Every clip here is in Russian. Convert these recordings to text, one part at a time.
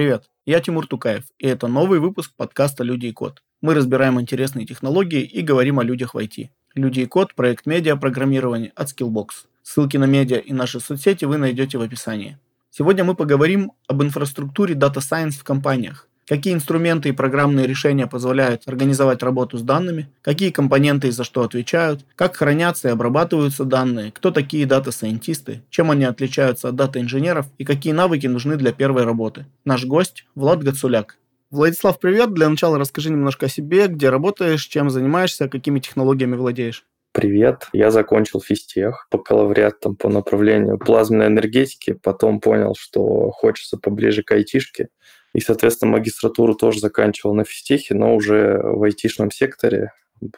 Привет, я Тимур Тукаев, и это новый выпуск подкаста «Люди и код». Мы разбираем интересные технологии и говорим о людях в IT. «Люди и код» – проект медиа программирования от Skillbox. Ссылки на медиа и наши соцсети вы найдете в описании. Сегодня мы поговорим об инфраструктуре Data Science в компаниях, какие инструменты и программные решения позволяют организовать работу с данными, какие компоненты и за что отвечают, как хранятся и обрабатываются данные, кто такие дата-сайентисты, чем они отличаются от дата-инженеров и какие навыки нужны для первой работы. Наш гость Влад Гацуляк. Владислав, привет. Для начала расскажи немножко о себе, где работаешь, чем занимаешься, какими технологиями владеешь. Привет, я закончил физтех, бакалавриат по направлению плазменной энергетики, потом понял, что хочется поближе к айтишке, и, соответственно, магистратуру тоже заканчивал на физтехе, но уже в айтишном секторе.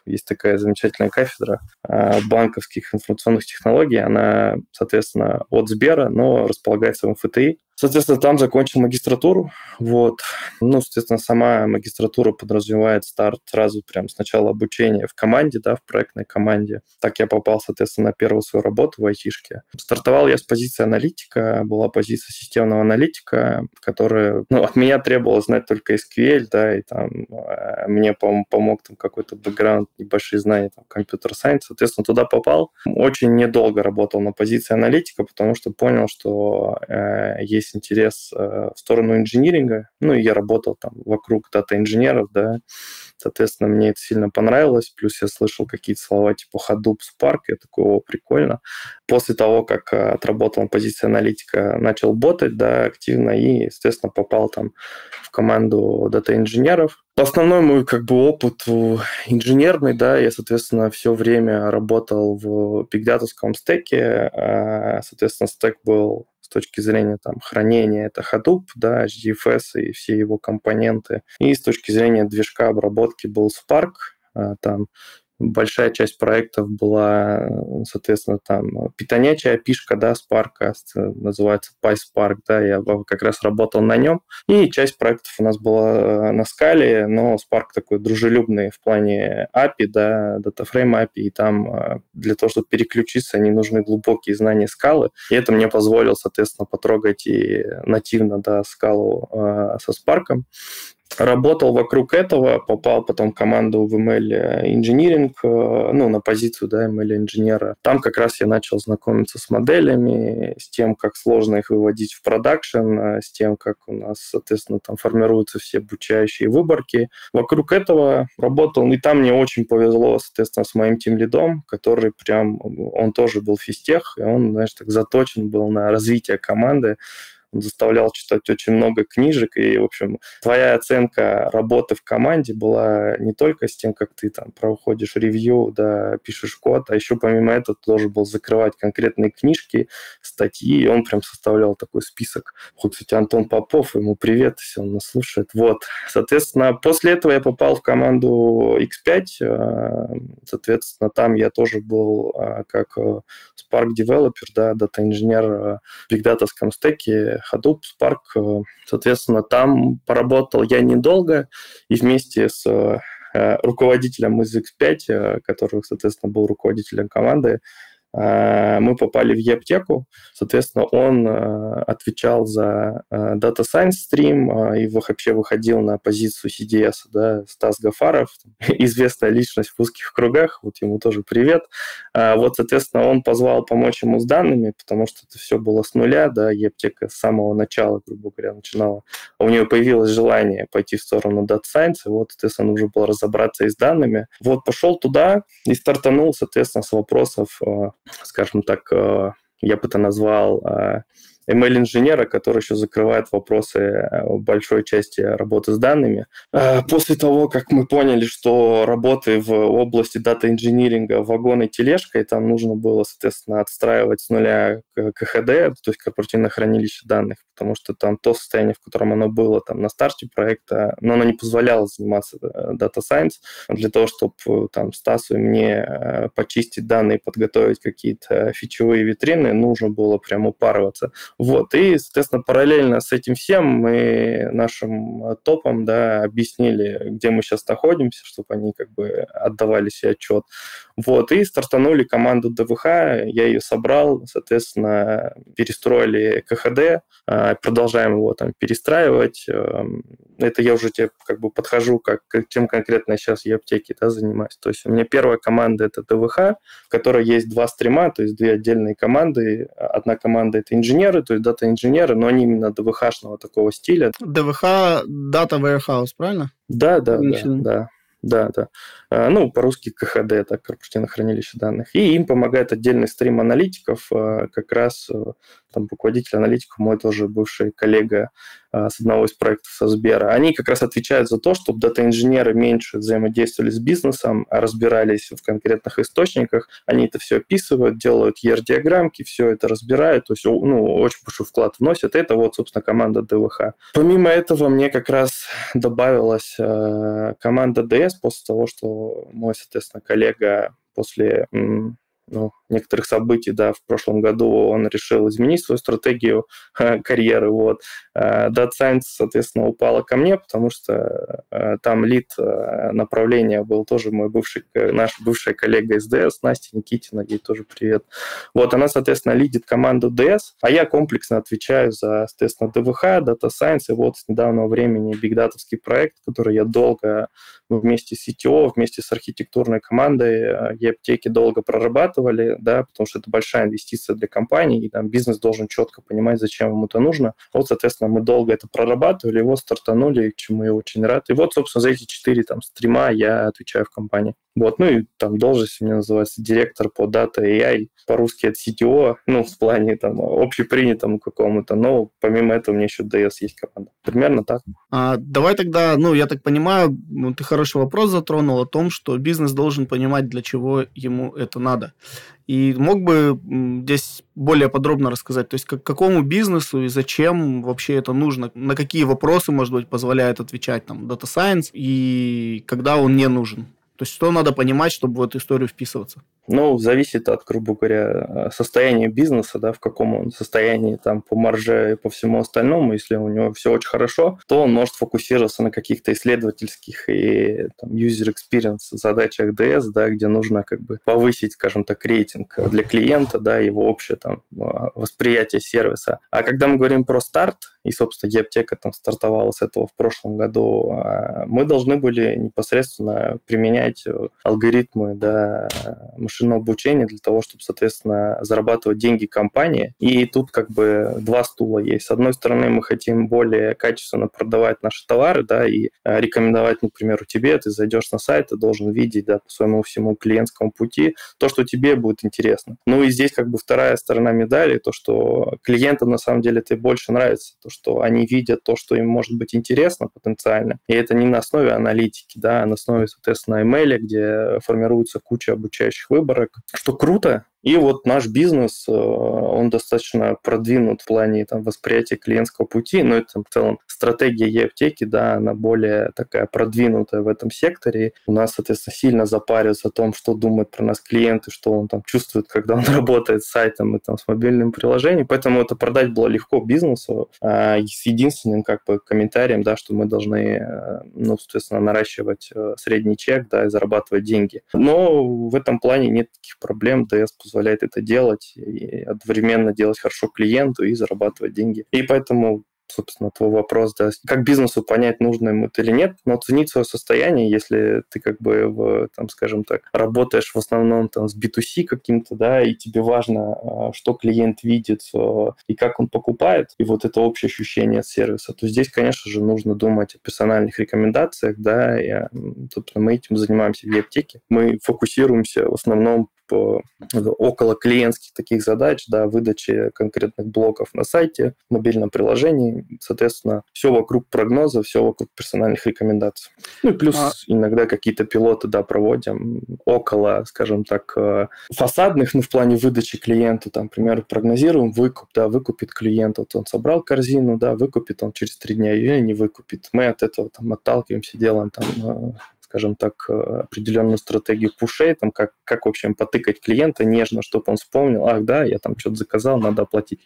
Есть такая замечательная кафедра а, банковских информационных технологий. Она, соответственно, от Сбера, но располагается в МФТИ. Соответственно, там закончил магистратуру. Вот. Ну, соответственно, сама магистратура подразумевает старт сразу прям сначала обучения в команде, да, в проектной команде. Так я попал, соответственно, на первую свою работу в айтишке. Стартовал я с позиции аналитика, была позиция системного аналитика, которая, ну, от меня требовалось знать только SQL, да, и там э, мне пом- помог там какой-то бэкграунд, небольшие знания там компьютер-сайенс. Соответственно, туда попал. Очень недолго работал на позиции аналитика, потому что понял, что э, есть есть интерес э, в сторону инжиниринга. Ну, и я работал там вокруг дата-инженеров, да. Соответственно, мне это сильно понравилось. Плюс я слышал какие-то слова типа Hadoop, Spark. Я такой, о, прикольно. После того, как э, отработал на позиции аналитика, начал ботать, да, активно и, естественно, попал там в команду дата-инженеров. Основной мой как бы опыт инженерный, да, я, соответственно, все время работал в бигдатовском стеке, э, соответственно, стек был точки зрения там, хранения это Hadoop, да, HDFS и все его компоненты. И с точки зрения движка обработки был Spark, а, там большая часть проектов была, соответственно, там питонячая пишка, да, Spark, называется PySpark, да, я как раз работал на нем. И часть проектов у нас была э, на скале, но Spark такой дружелюбный в плане API, да, DataFrame API, и там э, для того, чтобы переключиться, не нужны глубокие знания скалы. И это мне позволило, соответственно, потрогать и нативно, да, скалу э, со Spark работал вокруг этого, попал потом в команду в ML Engineering, э, ну, на позицию, да, ML инженера. Там как раз я начал знакомиться с моделями, с тем, как сложно их выводить в продакшн, э, с тем, как у нас, соответственно, там формируются все обучающие выборки. Вокруг этого работал, и там мне очень повезло, соответственно, с моим тим лидом, который прям, он тоже был физтех, и он, знаешь, так заточен был на развитие команды, заставлял читать очень много книжек, и, в общем, твоя оценка работы в команде была не только с тем, как ты там проходишь ревью, да, пишешь код, а еще помимо этого ты должен был закрывать конкретные книжки, статьи, и он прям составлял такой список. Вот, кстати, Антон Попов, ему привет, если он нас слушает. Вот, соответственно, после этого я попал в команду X5, а, соответственно, там я тоже был а, как э, Spark Developer, да, дата-инженер в Big Data стеке, Hadoop, Spark. Э, соответственно, там поработал я недолго, и вместе с э, руководителем из X5, э, который, соответственно, был руководителем команды, Э, мы попали в e-аптеку, соответственно, он э, отвечал за э, Data Science Stream и вообще выходил на позицию CDS, да, Стас Гафаров, известная личность в узких кругах, вот ему тоже привет. Вот, соответственно, он позвал помочь ему с данными, потому что это все было с нуля, да, e-аптека с самого начала, грубо говоря, начинала. У нее появилось желание пойти в сторону Data Science, и вот, соответственно, нужно было разобраться и с данными. Вот, пошел туда и стартанул, соответственно, с вопросов скажем так, э, я бы это назвал э, ML-инженера, который еще закрывает вопросы э, большой части работы с данными. Э, после того, как мы поняли, что работы в области дата-инжиниринга вагон и тележка, и там нужно было, соответственно, отстраивать с нуля КХД, то есть корпоративное хранилище данных, потому что там то состояние, в котором оно было там на старте проекта, но оно не позволяло заниматься Data Science для того, чтобы там Стасу и мне почистить данные, подготовить какие-то фичевые витрины, нужно было прям упарываться. Вот, и, соответственно, параллельно с этим всем мы нашим э, топам, да, объяснили, где мы сейчас находимся, чтобы они как бы отдавали себе отчет. Вот, и стартанули команду ДВХ, я ее собрал, соответственно, перестроили КХД, а, продолжаем его там перестраивать. Эм, это я уже тебе как бы подхожу, как, чем конкретно сейчас я аптеки да, занимаюсь. То есть у меня первая команда – это ДВХ, в которой есть два стрима, то есть две отдельные команды. Одна команда – это инженеры, то есть дата-инженеры, но они именно ДВХ-шного такого стиля. ДВХ – Data Warehouse, правильно? Да, да, да, да. Да, да. А, ну, по-русски КХД, это корпоративное хранилище данных. И им помогает отдельный стрим аналитиков, а, как раз э, там руководитель аналитиков, мой тоже бывший коллега а, с одного из проектов со Сбера, они как раз отвечают за то, чтобы дата-инженеры меньше взаимодействовали с бизнесом, разбирались в конкретных источниках. Они это все описывают, делают ER-диаграммки, все это разбирают, то есть ну, очень большой вклад вносят. Это вот, собственно, команда ДВХ. Помимо этого, мне как раз добавилась э, команда DS после того, что мой, соответственно, коллега после ну, некоторых событий, да, в прошлом году он решил изменить свою стратегию э, карьеры, вот. Э, Data Science, соответственно, упала ко мне, потому что э, там лид направления был тоже мой бывший, наш бывшая коллега из DS, Настя Никитина, ей тоже привет. Вот, она, соответственно, лидит команду DS, а я комплексно отвечаю за, соответственно, ДВХ, Data Science, и вот с недавнего времени Data проект, который я долго вместе с CTO, вместе с архитектурной командой и аптеки долго прорабатывали, да, потому что это большая инвестиция для компании, и там бизнес должен четко понимать, зачем ему это нужно. Вот, соответственно, мы долго это прорабатывали, его стартанули, к чему я очень рад. И вот, собственно, за эти четыре там стрима я отвечаю в компании. Вот, ну и там должность у меня называется директор по Data AI, по-русски это CTO, ну, в плане там общепринятому какому-то, но помимо этого у меня еще DS есть команда. Примерно так. А, давай тогда, ну, я так понимаю, ну, ты хороший вопрос затронул о том, что бизнес должен понимать, для чего ему это надо. И мог бы здесь более подробно рассказать, то есть к какому бизнесу и зачем вообще это нужно, на какие вопросы, может быть, позволяет отвечать там Data Science и когда он не нужен? То есть что надо понимать, чтобы в эту историю вписываться? Ну, зависит от, грубо говоря, состояния бизнеса, да, в каком он состоянии там по марже и по всему остальному. Если у него все очень хорошо, то он может фокусироваться на каких-то исследовательских и там, user experience задачах DS, да, где нужно как бы повысить, скажем так, рейтинг для клиента, да, его общее там восприятие сервиса. А когда мы говорим про старт, и, собственно, e там стартовала с этого в прошлом году, а, мы должны были непосредственно применять алгоритмы, да, машинного обучения для того, чтобы, соответственно, зарабатывать деньги компании. И тут как бы два стула есть. С одной стороны, мы хотим более качественно продавать наши товары, да, и э, рекомендовать, например, у тебе, ты зайдешь на сайт, ты должен видеть, да, по своему всему клиентскому пути то, что тебе будет интересно. Ну и здесь как бы вторая сторона медали, то, что клиентам на самом деле это больше нравится, то, что они видят то, что им может быть интересно потенциально. И это не на основе аналитики, да, а на основе, соответственно, email, где формируется куча обучающих выборок, что круто, и вот наш бизнес, э, он достаточно продвинут в плане там, восприятия клиентского пути, но это в целом стратегия e-аптеки, да, она более такая продвинутая в этом секторе. У нас, соответственно, сильно запаривается о том, что думают про нас клиенты, что он там чувствует, когда он работает с сайтом и там с мобильным приложением. Поэтому это продать было легко бизнесу а, с единственным как бы комментарием, да, что мы должны, э, ну, соответственно, наращивать э, средний чек, да, и зарабатывать деньги. Но в этом плане нет таких проблем. DS позволяет это делать и одновременно делать хорошо клиенту и зарабатывать деньги. И поэтому собственно, твой вопрос, да, как бизнесу понять, нужно ему это или нет, но оценить свое состояние, если ты как бы, в, там, скажем так, работаешь в основном там с B2C каким-то, да, и тебе важно, а, что клиент видит а, и как он покупает, и вот это общее ощущение от сервиса, то здесь, конечно же, нужно думать о персональных рекомендациях, да, и, собственно, мы этим занимаемся в аптеке. Мы фокусируемся в основном по около клиентских таких задач, да, выдачи конкретных блоков на сайте, в мобильном приложении, соответственно, все вокруг прогноза, все вокруг персональных рекомендаций. Ну и плюс а... иногда какие-то пилоты, да, проводим около, скажем так, э, фасадных, ну, в плане выдачи клиенту, там, например, прогнозируем выкуп, да, выкупит клиент, вот он собрал корзину, да, выкупит он через три дня или не выкупит. Мы от этого там отталкиваемся, делаем там э, скажем так, э, определенную стратегию пушей, там, как, как в общем, потыкать клиента нежно, чтобы он вспомнил, ах, да, я там что-то заказал, надо оплатить.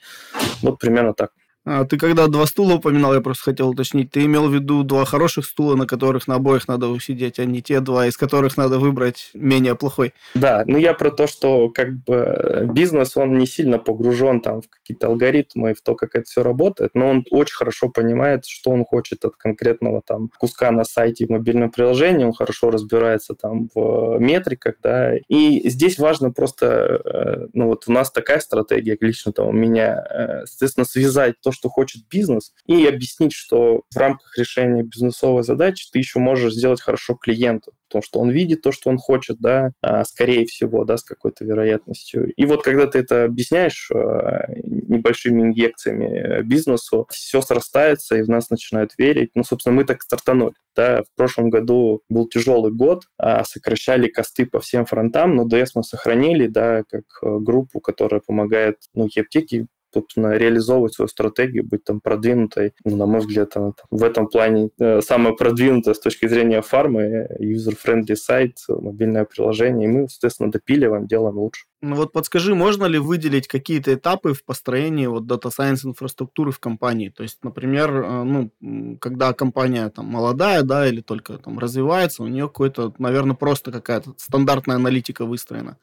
Вот примерно так. А, ты когда два стула упоминал, я просто хотел уточнить, ты имел в виду два хороших стула, на которых на обоих надо усидеть, а не те два, из которых надо выбрать менее плохой. Да, ну я про то, что как бы бизнес, он не сильно погружен там в какие-то алгоритмы, в то, как это все работает, но он очень хорошо понимает, что он хочет от конкретного там куска на сайте в мобильном приложении, он хорошо разбирается там в метриках, да, и здесь важно просто, э, ну вот у нас такая стратегия лично там у меня, э, соответственно, связать то, что хочет бизнес, и объяснить, что в рамках решения бизнесовой задачи ты еще можешь сделать хорошо клиенту, потому что он видит то, что он хочет, да, а, скорее всего, да, с какой-то вероятностью. И вот когда ты это объясняешь а, небольшими инъекциями бизнесу, все срастается, и в нас начинают верить. Ну, собственно, мы так стартанули. Да, в прошлом году был тяжелый год, а, сокращали косты по всем фронтам, но DS мы сохранили, да, как э, группу, которая помогает, ну, и аптеки собственно, реализовывать свою стратегию, быть там продвинутой. Ну, на мой взгляд, она в этом плане э, самая продвинутая с точки зрения фармы, user-friendly сайт, мобильное приложение, и мы, соответственно, допиливаем, делаем лучше. Ну вот подскажи, можно ли выделить какие-то этапы в построении вот Data Science инфраструктуры в компании? То есть, например, э, ну, когда компания там молодая, да, или только там развивается, у нее какой-то, наверное, просто какая-то стандартная аналитика выстроена.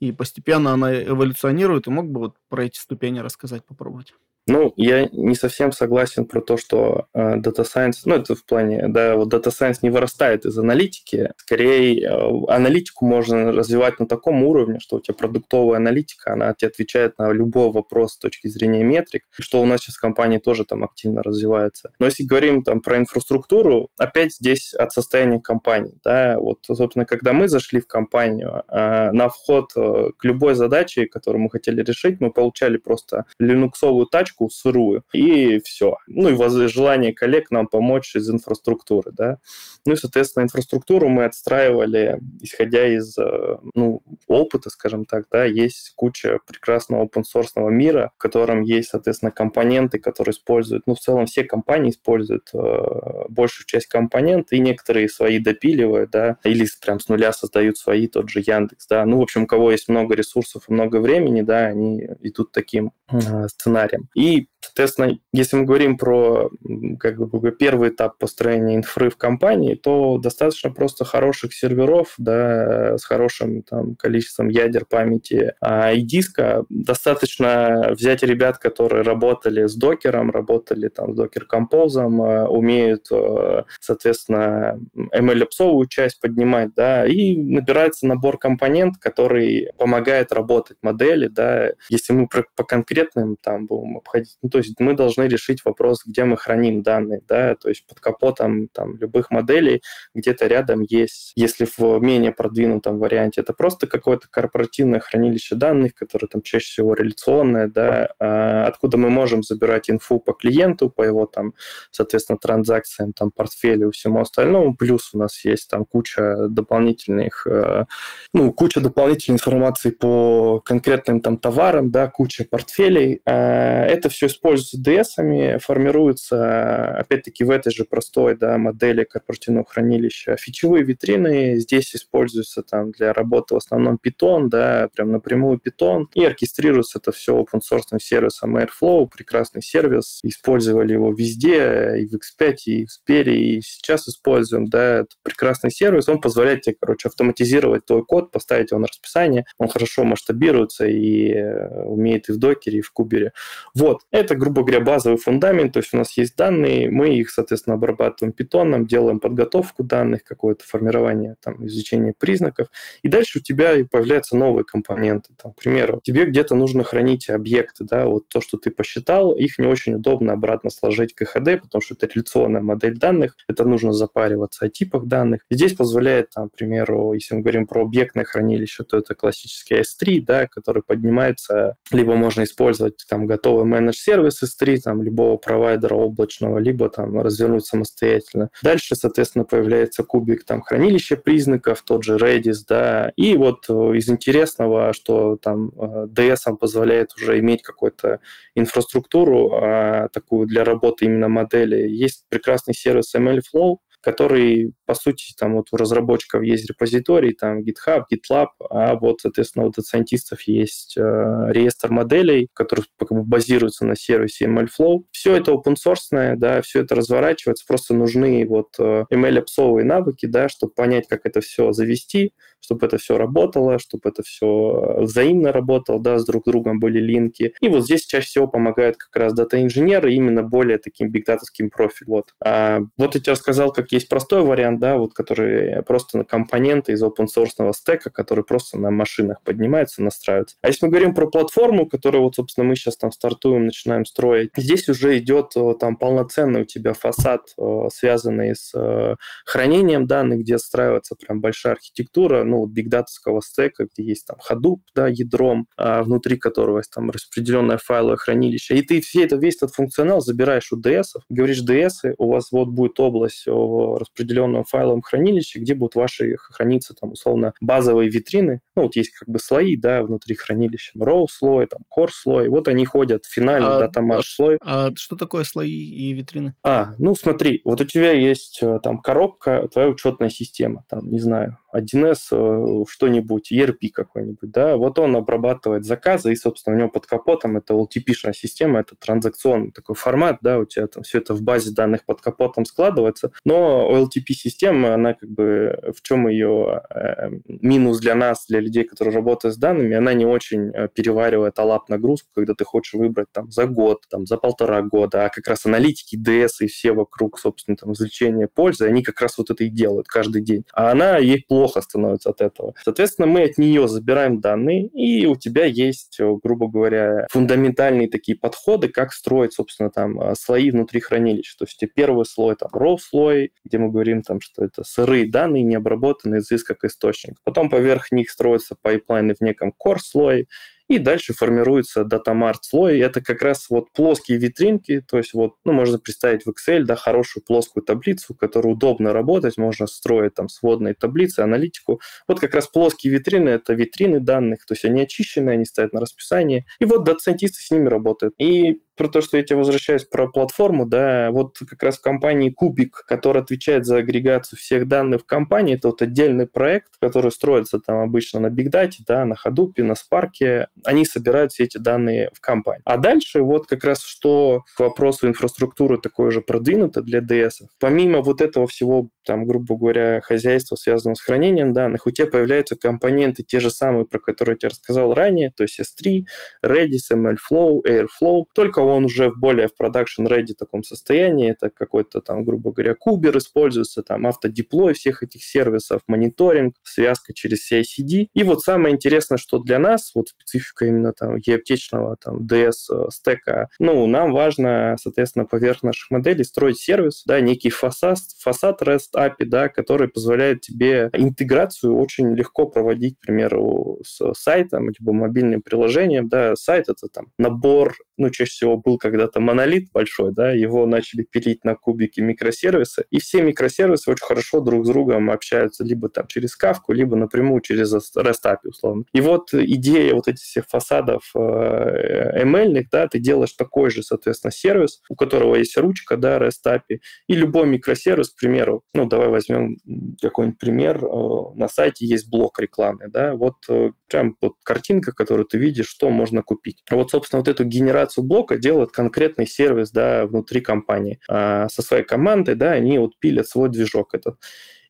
И постепенно она эволюционирует, и мог бы вот про эти ступени рассказать, попробовать? Ну, я не совсем согласен про то, что э, Data Science, ну, это в плане, да, вот Data Science не вырастает из аналитики. Скорее, э, аналитику можно развивать на таком уровне, что у тебя продуктовая аналитика, она тебе отвечает на любой вопрос с точки зрения метрик, что у нас сейчас в компании тоже там активно развивается. Но если говорим там про инфраструктуру, опять здесь от состояния компании, да, вот, собственно, когда мы зашли в компанию, э, на вход э, к любой задаче, которую мы хотели решить, мы получали просто линуксовую тачку, пачку сырую, и все. Ну и желание коллег нам помочь из инфраструктуры, да. Ну и, соответственно, инфраструктуру мы отстраивали, исходя из э, ну, опыта, скажем так, да, есть куча прекрасного open-source мира, в котором есть, соответственно, компоненты, которые используют, ну, в целом все компании используют э, большую часть компонент, и некоторые свои допиливают, да, или прям с нуля создают свои, тот же Яндекс, да. Ну, в общем, у кого есть много ресурсов и много времени, да, они идут таким э, сценарием. и Соответственно, если мы говорим про как бы, первый этап построения инфры в компании, то достаточно просто хороших серверов, да, с хорошим там, количеством ядер памяти а, и диска. Достаточно взять ребят, которые работали с докером, работали там с докер композом, а, умеют, а, соответственно, ML-опсовую часть поднимать, да, и набирается набор компонент, который помогает работать модели, да. Если мы по конкретным там будем обходить, ну, то есть мы должны решить вопрос, где мы храним данные, да, то есть под капотом там любых моделей где-то рядом есть, если в менее продвинутом варианте, это просто какое-то корпоративное хранилище данных, которое там чаще всего реляционное, да, а откуда мы можем забирать инфу по клиенту, по его там, соответственно, транзакциям, там, портфелю всему остальному, плюс у нас есть там куча дополнительных, э, ну, куча дополнительной информации по конкретным там товарам, да, куча портфелей, а это все используется DS, формируются, опять-таки, в этой же простой да, модели корпоративного хранилища фичевые витрины. Здесь используется там для работы в основном Python, да, прям напрямую Python, и оркестрируется это все open source сервисом Airflow, прекрасный сервис, использовали его везде, и в X5, и в Sperry, и сейчас используем, да, это прекрасный сервис, он позволяет тебе, короче, автоматизировать твой код, поставить его на расписание, он хорошо масштабируется и э, умеет и в докере, и в кубере. Вот, это, грубо говоря, базовый фундамент, то есть у нас есть данные, мы их, соответственно, обрабатываем питоном, делаем подготовку данных, какое-то формирование, там, изучение признаков, и дальше у тебя появляются новые компоненты. Там, к примеру, тебе где-то нужно хранить объекты, да, вот то, что ты посчитал, их не очень удобно обратно сложить к КХД, потому что это реляционная модель данных, это нужно запариваться о типах данных. Здесь позволяет, там, к примеру, если мы говорим про объектное хранилище, то это классический S3, да, который поднимается, либо можно использовать там готовый менедж-сервис S3, там, любого провайдера облачного, либо там развернуть самостоятельно. Дальше, соответственно, появляется кубик там хранилища признаков, тот же Redis, да, и вот э, из интересного, что там DS э, позволяет уже иметь какую-то инфраструктуру а, такую для работы именно модели. Есть прекрасный сервис MLflow, который по сути, там вот у разработчиков есть репозиторий, там GitHub, GitLab, а вот, соответственно, у дата-сайентистов есть э, реестр моделей, который как бы базируется на сервисе MLflow. Все это open source, да, все это разворачивается, просто нужны вот э, ML-опсовые навыки, да, чтобы понять, как это все завести, чтобы это все работало, чтобы это все взаимно работало, да, с друг другом были линки. И вот здесь чаще всего помогают как раз дата-инженеры, именно более таким бигдатовским профиль. Вот. А, вот я тебе рассказал, как есть простой вариант, да, вот, который просто компоненты из open source стека, который просто на машинах поднимается, настраивается. А если мы говорим про платформу, которую вот, собственно, мы сейчас там стартуем, начинаем строить, здесь уже идет э, там полноценный у тебя фасад, э, связанный с э, хранением данных, где отстраивается прям большая архитектура, ну, вот бигдатовского стека, где есть там Hadoop, да, ядром, а внутри которого есть там распределенное файловое хранилище. И ты все это, весь этот функционал забираешь у DS, говоришь, DS, у вас вот будет область распределенного файловом хранилища, где будут ваши храниться там условно базовые витрины. Ну, вот есть как бы слои, да, внутри хранилища. Row слой, там, core слой. Вот они ходят в финальный а, датамаш а слой. А что такое слои и витрины? А, ну смотри, вот у тебя есть э, там коробка, твоя учетная система, там, не знаю, 1С э, что-нибудь, ERP какой-нибудь, да, вот он обрабатывает заказы, и, собственно, у него под капотом это LTP-шная система, это транзакционный такой формат, да, у тебя там все это в базе данных под капотом складывается, но LTP-система, она как бы, в чем ее э, минус для нас, для людей, которые работают с данными, она не очень э, переваривает алап нагрузку, когда ты хочешь выбрать там за год, там за полтора года, а как раз аналитики, DS и все вокруг, собственно, там извлечения пользы, они как раз вот это и делают каждый день. А она, ей плохо плохо становится от этого. Соответственно, мы от нее забираем данные, и у тебя есть, э, грубо говоря, фундаментальные такие подходы, как строить, собственно, там э, слои внутри хранилища. То есть первый слой, там, raw слой, где мы говорим, там, что это сырые данные, не обработанные здесь как источник. Потом поверх них строятся пайплайны в неком core слой, и дальше формируется data mart слой. Это как раз вот плоские витринки, то есть вот, ну, можно представить в Excel, да, хорошую плоскую таблицу, которую удобно работать, можно строить там сводные таблицы, аналитику. Вот как раз плоские витрины – это витрины данных, то есть они очищены, они стоят на расписании. И вот дата-сайентисты с ними работают. И про то, что я тебе возвращаюсь про платформу, да, вот как раз в компании Кубик, который отвечает за агрегацию всех данных в компании, это вот отдельный проект, который строится там обычно на Big Data, да, на Hadoop, на Spark, они собирают все эти данные в компании. А дальше вот как раз что к вопросу инфраструктуры такое же продвинуто для DS. Помимо вот этого всего, там, грубо говоря, хозяйства, связанного с хранением данных, у тебя появляются компоненты те же самые, про которые я тебе рассказал ранее, то есть S3, Redis, MLflow, Airflow, только он уже в более в production ready таком состоянии, это какой-то там, грубо говоря, кубер используется, там автодеплой всех этих сервисов, мониторинг, связка через CI-CD. И вот самое интересное, что для нас, вот специфика именно там еаптечного там DS э, ну, нам важно, соответственно, поверх наших моделей строить сервис, да, некий фасад, фасад REST API, да, который позволяет тебе интеграцию очень легко проводить, к примеру, с сайтом, либо мобильным приложением, да, сайт это там набор, ну, чаще всего был когда-то монолит большой, да, его начали пилить на кубики микросервисы, и все микросервисы очень хорошо друг с другом общаются либо там через кавку, либо напрямую через REST API, условно. И вот идея вот этих всех фасадов э, ML, да, ты делаешь такой же, соответственно, сервис, у которого есть ручка, да, REST API, и любой микросервис, к примеру, ну, давай возьмем какой-нибудь пример, э, на сайте есть блок рекламы, да, вот э, прям вот картинка, которую ты видишь, что можно купить. Вот, собственно, вот эту генерацию блока делают конкретный сервис да, внутри компании. А со своей командой да, они вот пилят свой движок этот.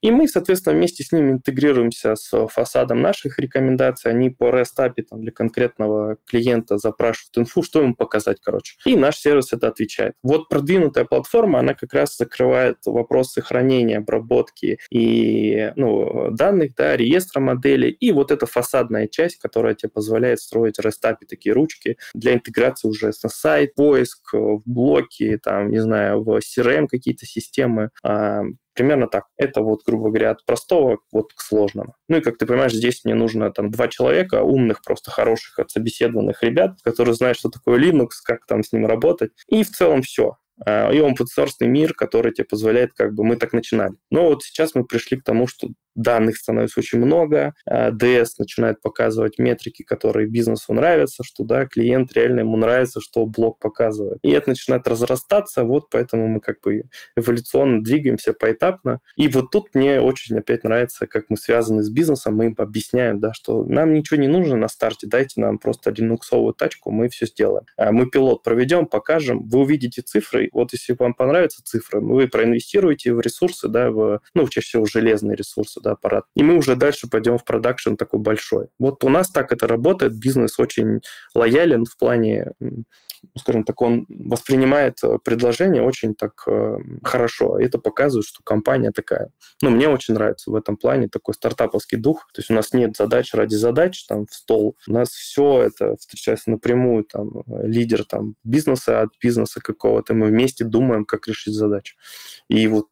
И мы, соответственно, вместе с ними интегрируемся с фасадом наших рекомендаций. Они по REST API там, для конкретного клиента запрашивают инфу, что ему показать, короче. И наш сервис это отвечает. Вот продвинутая платформа, она как раз закрывает вопросы хранения, обработки и ну, данных, да, реестра моделей, и вот эта фасадная часть, которая тебе позволяет строить REST API, такие ручки для интеграции уже на сайт, поиск, в блоки, там, не знаю, в CRM какие-то системы, Примерно так. Это вот, грубо говоря, от простого вот к сложному. Ну и, как ты понимаешь, здесь мне нужно там два человека, умных, просто хороших, отсобеседованных ребят, которые знают, что такое Linux, как там с ним работать. И в целом все а, и open source мир, который тебе позволяет, как бы мы так начинали. Но вот сейчас мы пришли к тому, что данных становится очень много, DS а начинает показывать метрики, которые бизнесу нравятся, что да, клиент реально ему нравится, что блок показывает. И это начинает разрастаться, вот поэтому мы как бы эволюционно двигаемся поэтапно. И вот тут мне очень опять нравится, как мы связаны с бизнесом, мы им объясняем, да, что нам ничего не нужно на старте, дайте нам просто линуксовую тачку, мы все сделаем. А мы пилот проведем, покажем, вы увидите цифры, вот если вам понравятся цифры, вы проинвестируете в ресурсы, да, в, ну, чаще всего железные ресурсы, да, аппарат, и мы уже дальше пойдем в продакшн такой большой. Вот у нас так это работает, бизнес очень лоялен в плане скажем так, он воспринимает э, предложение очень так э, хорошо. Это показывает, что компания такая. Ну, мне очень нравится в этом плане такой стартаповский дух. То есть у нас нет задач ради задач там в стол. У нас все это встречается напрямую, там, лидер там бизнеса от бизнеса какого-то. Мы вместе думаем, как решить задачу. И вот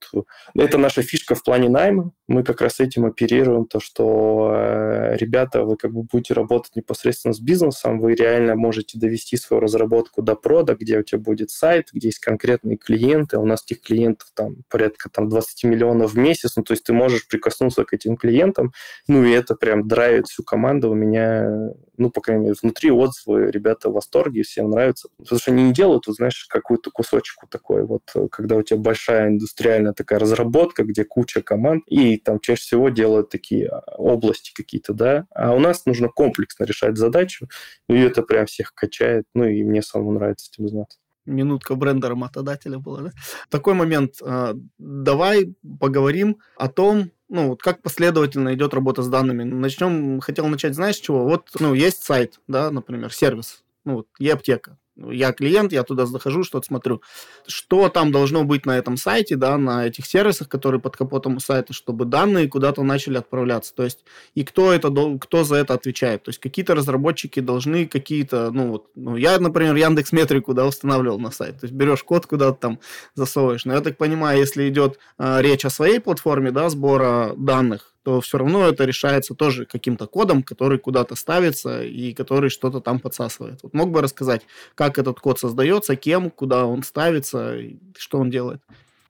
это наша фишка в плане найма. Мы как раз этим оперируем, то, что э, ребята, вы как бы будете работать непосредственно с бизнесом, вы реально можете довести свою разработку до прода, где у тебя будет сайт, где есть конкретные клиенты. У нас этих клиентов там порядка там, 20 миллионов в месяц. Ну, то есть ты можешь прикоснуться к этим клиентам. Ну, и это прям драйвит всю команду. У меня ну, по крайней мере, внутри отзывы, ребята в восторге, всем нравится. Потому что они не делают, вот, знаешь, какую-то кусочку такой, вот, когда у тебя большая индустриальная такая разработка, где куча команд, и там чаще всего делают такие а, области какие-то, да, а у нас нужно комплексно решать задачу, и это прям всех качает, ну, и мне самому нравится этим заниматься минутка бренда работодателя была, да? Такой момент. А, давай поговорим о том, ну, вот как последовательно идет работа с данными. Начнем, хотел начать, знаешь, чего? Вот, ну, есть сайт, да, например, сервис, ну, вот, e-аптека я клиент, я туда захожу, что-то смотрю. Что там должно быть на этом сайте, да, на этих сервисах, которые под капотом у сайта, чтобы данные куда-то начали отправляться. То есть, и кто, это, кто за это отвечает. То есть, какие-то разработчики должны какие-то, ну, вот, ну, я, например, Яндекс Метрику, да, устанавливал на сайт. То есть, берешь код куда-то там засовываешь. Но я так понимаю, если идет э, речь о своей платформе, да, сбора данных, то все равно это решается тоже каким-то кодом, который куда-то ставится и который что-то там подсасывает. Вот мог бы рассказать, как этот код создается, кем, куда он ставится, что он делает?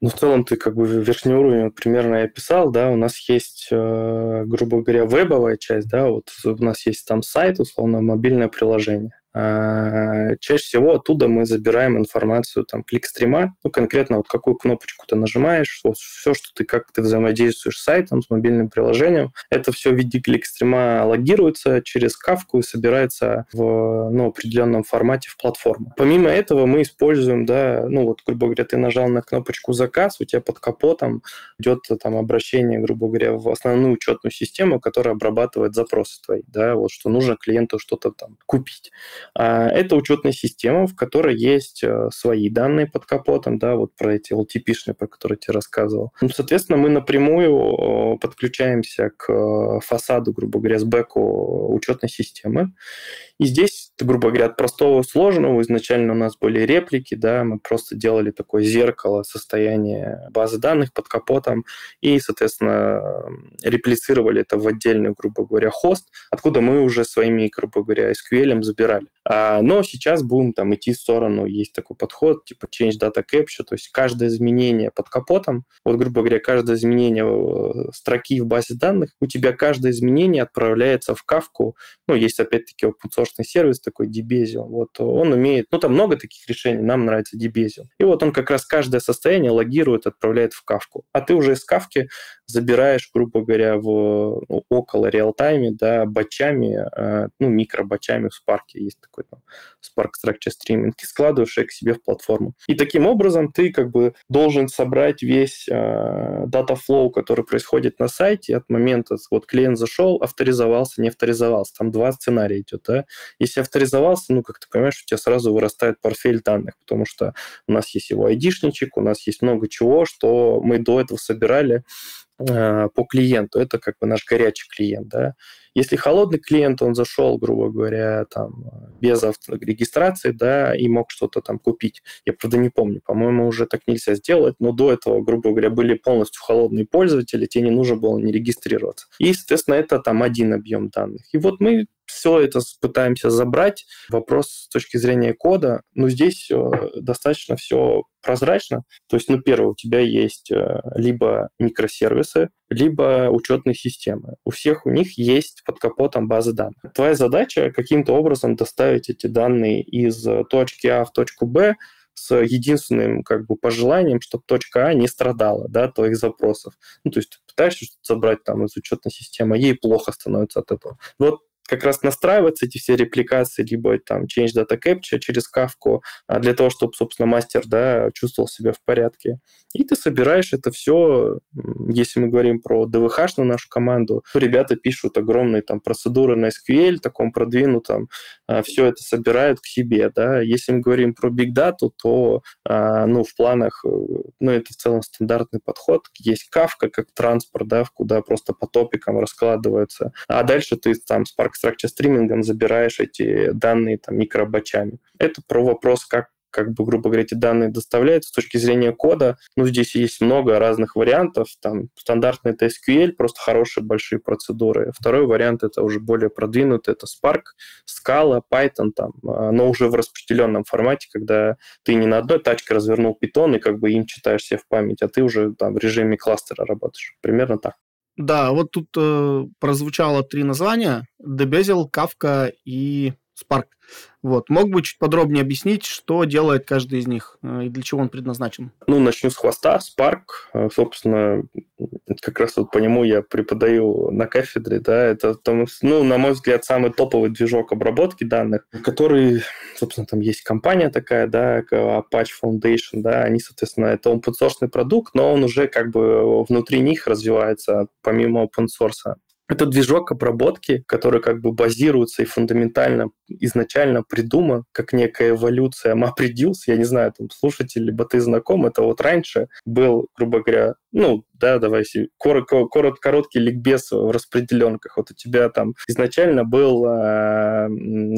Ну, в целом, ты как бы верхний уровень примерно я описал, да, у нас есть, э, грубо говоря, вебовая часть, да, вот у нас есть там сайт, условно, мобильное приложение. А, чаще всего оттуда мы забираем информацию там кликстрима, ну, конкретно вот какую кнопочку ты нажимаешь, вот все, что ты, как ты взаимодействуешь с сайтом, с мобильным приложением, это все в виде кликстрима логируется через кавку и собирается в ну, определенном формате в платформу. Помимо этого мы используем, да, ну вот, грубо говоря, ты нажал на кнопочку заказ, у тебя под капотом идет там обращение, грубо говоря, в основную учетную систему, которая обрабатывает запросы твои, да, вот что нужно клиенту что-то там купить. А, это учетная система, в которой есть э, свои данные под капотом, да, вот про эти LTP-шные, про которые я тебе рассказывал. Ну, соответственно, мы напрямую подключаемся к э, фасаду, грубо говоря, с учетной системы. И здесь, грубо говоря, от простого сложного изначально у нас были реплики, да, мы просто делали такое зеркало состояния базы данных под капотом и, соответственно, реплицировали это в отдельный, грубо говоря, хост, откуда мы уже своими, грубо говоря, SQL забирали. А, но сейчас будем там идти в сторону, есть такой подход, типа change data capture, то есть каждое изменение под капотом, вот, грубо говоря, каждое изменение э, строки в базе данных, у тебя каждое изменение отправляется в кавку, ну, есть опять-таки open source сервис такой Debezio, вот он умеет, ну, там много таких решений, нам нравится Debezio. И вот он как раз каждое состояние логирует, отправляет в кавку. А ты уже из кавки забираешь, грубо говоря, в ну, около реал-тайме, да, батчами, э, ну, микробатчами в Spark есть такой там Spark Structure Streaming, и складываешь их к себе в платформу. И таким образом ты как бы должен собрать весь э, flow, который происходит на сайте от момента, вот клиент зашел, авторизовался, не авторизовался. Там два сценария идет, да. Если авторизовался, ну, как ты понимаешь, у тебя сразу вырастает портфель данных, потому что у нас есть его айдишничек, у нас есть много чего, что мы до этого собирали по клиенту. Это как бы наш горячий клиент, да. Если холодный клиент, он зашел, грубо говоря, там, без регистрации, да, и мог что-то там купить. Я, правда, не помню, по-моему, уже так нельзя сделать, но до этого, грубо говоря, были полностью холодные пользователи, тебе не нужно было не регистрироваться. И, соответственно, это там один объем данных. И вот мы все это пытаемся забрать. Вопрос с точки зрения кода, ну, здесь достаточно все прозрачно. То есть, ну, первое, у тебя есть э, либо микросервисы, либо учетные системы. У всех у них есть под капотом базы данных. Твоя задача каким-то образом доставить эти данные из точки А в точку Б с единственным как бы пожеланием, чтобы точка А не страдала, да, твоих запросов. Ну, то есть ты пытаешься что-то забрать там из учетной системы, ей плохо становится от этого. Вот как раз настраиваться эти все репликации, либо там change data capture через кавку для того, чтобы, собственно, мастер да, чувствовал себя в порядке. И ты собираешь это все, если мы говорим про DVH-ную нашу команду, ребята пишут огромные там процедуры на SQL, таком продвинутом, а, все это собирают к себе. Да. Если мы говорим про Big Data, то а, ну, в планах, э, ну, это в целом стандартный подход. Есть кавка как транспорт, да, куда просто по топикам раскладывается. А дальше ты там Spark Structure стримингом забираешь эти данные там микробачами. Это про вопрос, как как бы, грубо говоря, эти данные доставляются с точки зрения кода. Ну, здесь есть много разных вариантов. Там стандартный это SQL, просто хорошие большие процедуры. Второй вариант это уже более продвинутый, это Spark, Scala, Python, там, а, но уже в распределенном формате, когда ты не на одной тачке развернул Python и как бы им читаешь себе в память, а ты уже там в режиме кластера работаешь. Примерно так. Да, вот тут э, прозвучало три названия. Debezial, Kafka и Spark. Вот. Мог бы чуть подробнее объяснить, что делает каждый из них э, и для чего он предназначен? Ну, начну с хвоста. Spark, э, собственно, как раз вот по нему я преподаю на кафедре, да, это, там, ну, на мой взгляд, самый топовый движок обработки данных, который, собственно, там есть компания такая, да, Apache Foundation, да, они, соответственно, это open source продукт, но он уже как бы внутри них развивается помимо open source. Это движок обработки, который как бы базируется и фундаментально изначально придуман как некая эволюция MapReduce. Я не знаю, там слушатель, либо ты знаком, это вот раньше был, грубо говоря, ну, да, давай коротко, корот, короткий ликбез в распределенках. Вот у тебя там изначально был э,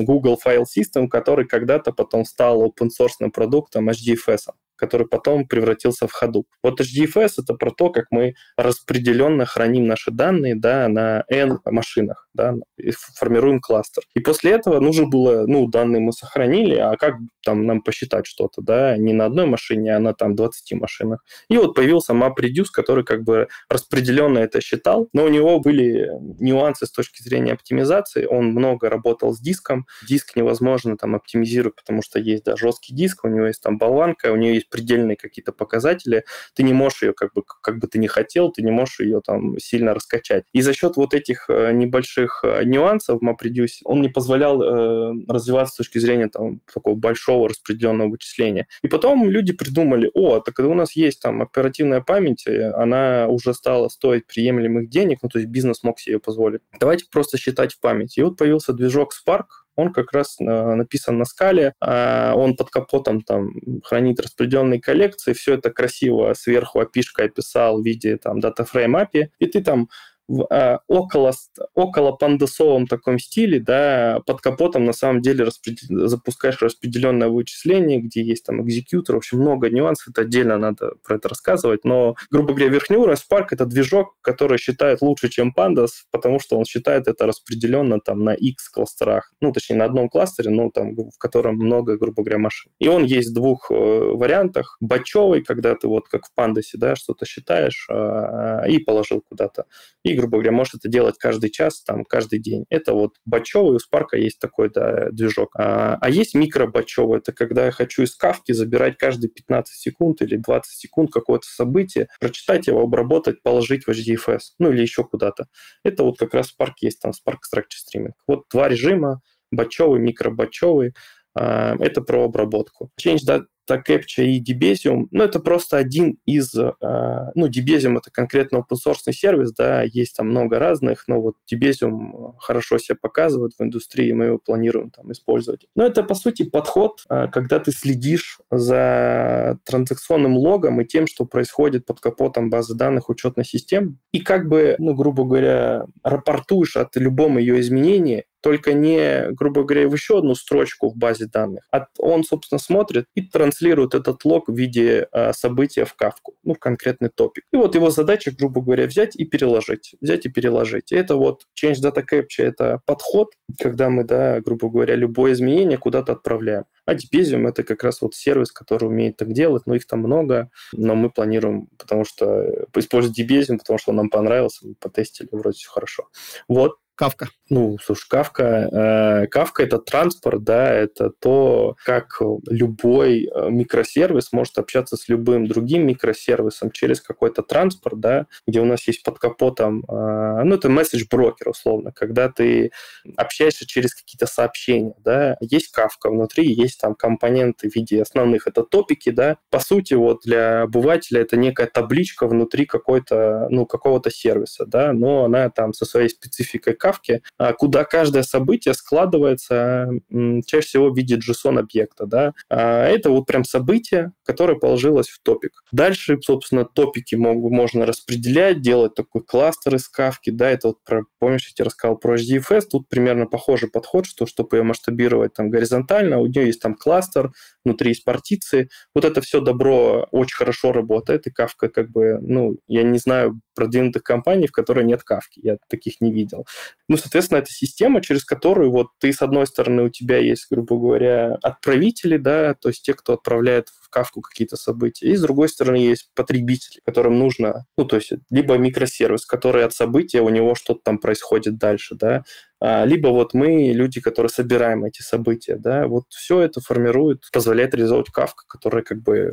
Google File System, который когда-то потом стал open source продуктом HDFS который потом превратился в Hadoop. Вот HDFS — это про то, как мы распределенно храним наши данные да, на N машинах, да, и формируем кластер. И после этого нужно было, ну, данные мы сохранили, а как там нам посчитать что-то, да, не на одной машине, а на там 20 машинах. И вот появился MapReduce, который как бы распределенно это считал, но у него были нюансы с точки зрения оптимизации. Он много работал с диском. Диск невозможно там оптимизировать, потому что есть да, жесткий диск, у него есть там болванка, у него есть предельные какие-то показатели, ты не можешь ее, как бы, как бы ты не хотел, ты не можешь ее там сильно раскачать. И за счет вот этих э, небольших э, нюансов MapReduce он не позволял э, развиваться с точки зрения там, такого большого распределенного вычисления. И потом люди придумали, о, так у нас есть там оперативная память, она уже стала стоить приемлемых денег, ну, то есть бизнес мог себе позволить. Давайте просто считать в память. И вот появился движок Spark, он как раз э, написан на скале, а он под капотом там хранит распределенные коллекции, все это красиво сверху опишкой описал в виде там датафрейм API, и ты там в э, около, около пандасовом таком стиле, да, под капотом на самом деле распредел... запускаешь распределенное вычисление, где есть там экзекьютор, в общем, много нюансов, это отдельно надо про это рассказывать, но, грубо говоря, верхний уровень Spark — это движок, который считает лучше, чем Pandas, потому что он считает это распределенно там на X кластерах, ну, точнее, на одном кластере, ну, там, в котором много, грубо говоря, машин. И он есть в двух э, вариантах. Бачевый, когда ты вот как в Pandas, да, что-то считаешь э, и положил куда-то. И, грубо говоря, может это делать каждый час, там, каждый день. Это вот бачевый, у Spark есть такой да, движок. А, а есть микробачевый, это когда я хочу из кавки забирать каждые 15 секунд или 20 секунд какое-то событие, прочитать его, обработать, положить в HDFS, ну или еще куда-то. Это вот как раз Spark есть, там Spark Structure Streaming. Вот два режима, бачевый, микробачевый. А, это про обработку. Change Capture и Debezium, ну, это просто один из, а, ну, Debezium это конкретно open source сервис, да, есть там много разных, но вот Debezium хорошо себя показывает в индустрии, мы его планируем там использовать. Но это, по сути, подход, а, когда ты следишь за транзакционным логом и тем, что происходит под капотом базы данных учетной системы, и как бы, ну, грубо говоря, рапортуешь от любом ее изменения только не, грубо говоря, в еще одну строчку в базе данных, а он, собственно, смотрит и транслирует этот лог в виде э, события в кавку, ну, в конкретный топик. И вот его задача, грубо говоря, взять и переложить, взять и переложить. И это вот Change Data Capture, это подход, когда мы, да, грубо говоря, любое изменение куда-то отправляем. А Debezium — это как раз вот сервис, который умеет так делать, но их там много, но мы планируем, потому что использовать Debezium, потому что он нам понравился, мы потестили, вроде все хорошо. Вот, Кавка. Ну, слушай, Кавка, э, Кавка это транспорт, да, это то, как любой э, микросервис может общаться с любым другим микросервисом через какой-то транспорт, да, где у нас есть под капотом, э, ну, это месседж-брокер, условно, когда ты общаешься через какие-то сообщения, да, есть Кавка внутри, есть там компоненты в виде основных, это топики, да, по сути, вот для обывателя это некая табличка внутри какой-то, ну, какого-то сервиса, да, но она там со своей спецификой Кавки, а, куда каждое событие складывается чаще всего в виде JSON-объекта. Да? А, это вот прям событие, которое положилось в топик. Дальше, собственно, топики можно распределять, делать такой кластер из Кавки. Да? Это вот, про, помнишь, я тебе рассказал про HDFS, тут примерно похожий подход, что чтобы ее масштабировать там горизонтально, у нее есть там кластер, внутри есть партиции. Вот это все добро очень хорошо работает, и Кавка как бы, ну, я не знаю продвинутых компаний, в которой нет Кавки, я таких не видел. Ну, соответственно, это система, через которую вот ты, с одной стороны, у тебя есть, грубо говоря, отправители, да, то есть те, кто отправляет в Кавку какие-то события, и с другой стороны есть потребители, которым нужно, ну, то есть либо микросервис, который от события, у него что-то там происходит дальше, да, либо вот мы, люди, которые собираем эти события, да, вот все это формирует, позволяет реализовать Кавка, которая как бы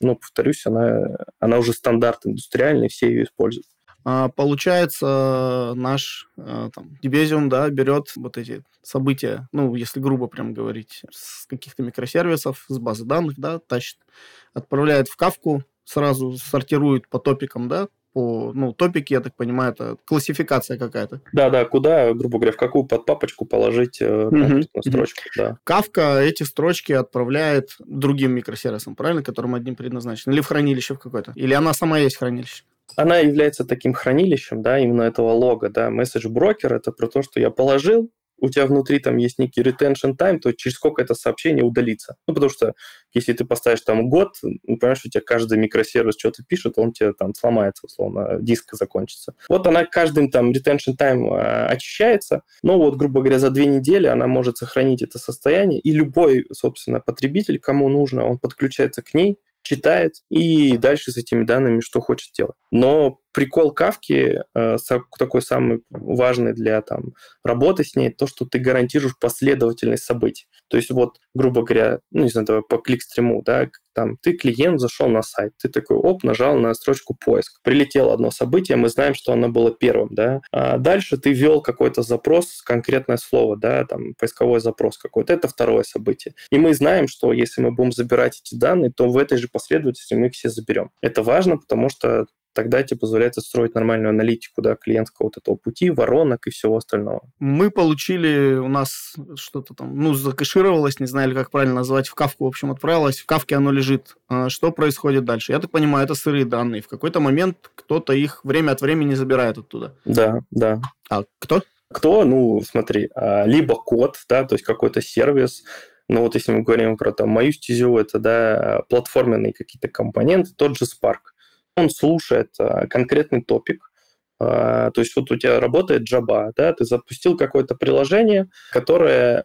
ну, повторюсь, она, она уже стандарт индустриальный, все ее используют. А, получается, наш а, там, Debezium, да, берет вот эти события, ну, если грубо прям говорить, с каких-то микросервисов, с базы данных, да, тащит, отправляет в кавку, сразу сортирует по топикам, да, по, ну, топики, я так понимаю, это классификация какая-то. Да-да, куда, грубо говоря, в какую подпапочку положить mm-hmm. строчку, да. Кавка эти строчки отправляет другим микросервисам, правильно, которым одним предназначен, или в хранилище в какое-то, или она сама есть хранилище? она является таким хранилищем, да, именно этого лога, да, месседж брокер это про то, что я положил, у тебя внутри там есть некий retention time, то через сколько это сообщение удалится. Ну, потому что если ты поставишь там год, ну, понимаешь, у тебя каждый микросервис что-то пишет, он тебе там сломается, условно, диск закончится. Вот она каждым там retention time э, очищается, но вот, грубо говоря, за две недели она может сохранить это состояние, и любой, собственно, потребитель, кому нужно, он подключается к ней, читает и дальше с этими данными что хочет делать. Но прикол Кавки э, такой самый важный для там, работы с ней, то, что ты гарантируешь последовательность событий. То есть вот, грубо говоря, ну, не знаю, давай по кликстриму, да, там, ты клиент зашел на сайт, ты такой, оп, нажал на строчку поиск. Прилетело одно событие, мы знаем, что оно было первым, да. А дальше ты ввел какой-то запрос, конкретное слово, да, там, поисковой запрос какой-то, это второе событие. И мы знаем, что если мы будем забирать эти данные, то в этой же последовательности мы их все заберем. Это важно, потому что тогда тебе позволяет строить нормальную аналитику да, клиентского вот этого пути, воронок и всего остального. Мы получили, у нас что-то там, ну, закэшировалось, не знаю, как правильно назвать, в кавку, в общем, отправилось, в кавке оно лежит. А что происходит дальше? Я так понимаю, это сырые данные. В какой-то момент кто-то их время от времени забирает оттуда. Да, да. А кто? Кто? Ну, смотри, а, либо код, да, то есть какой-то сервис, ну вот если мы говорим про там мою стезю, это да, платформенные какие-то компоненты, тот же Spark он слушает а, конкретный топик, а, то есть вот у тебя работает Java, да, ты запустил какое-то приложение, которое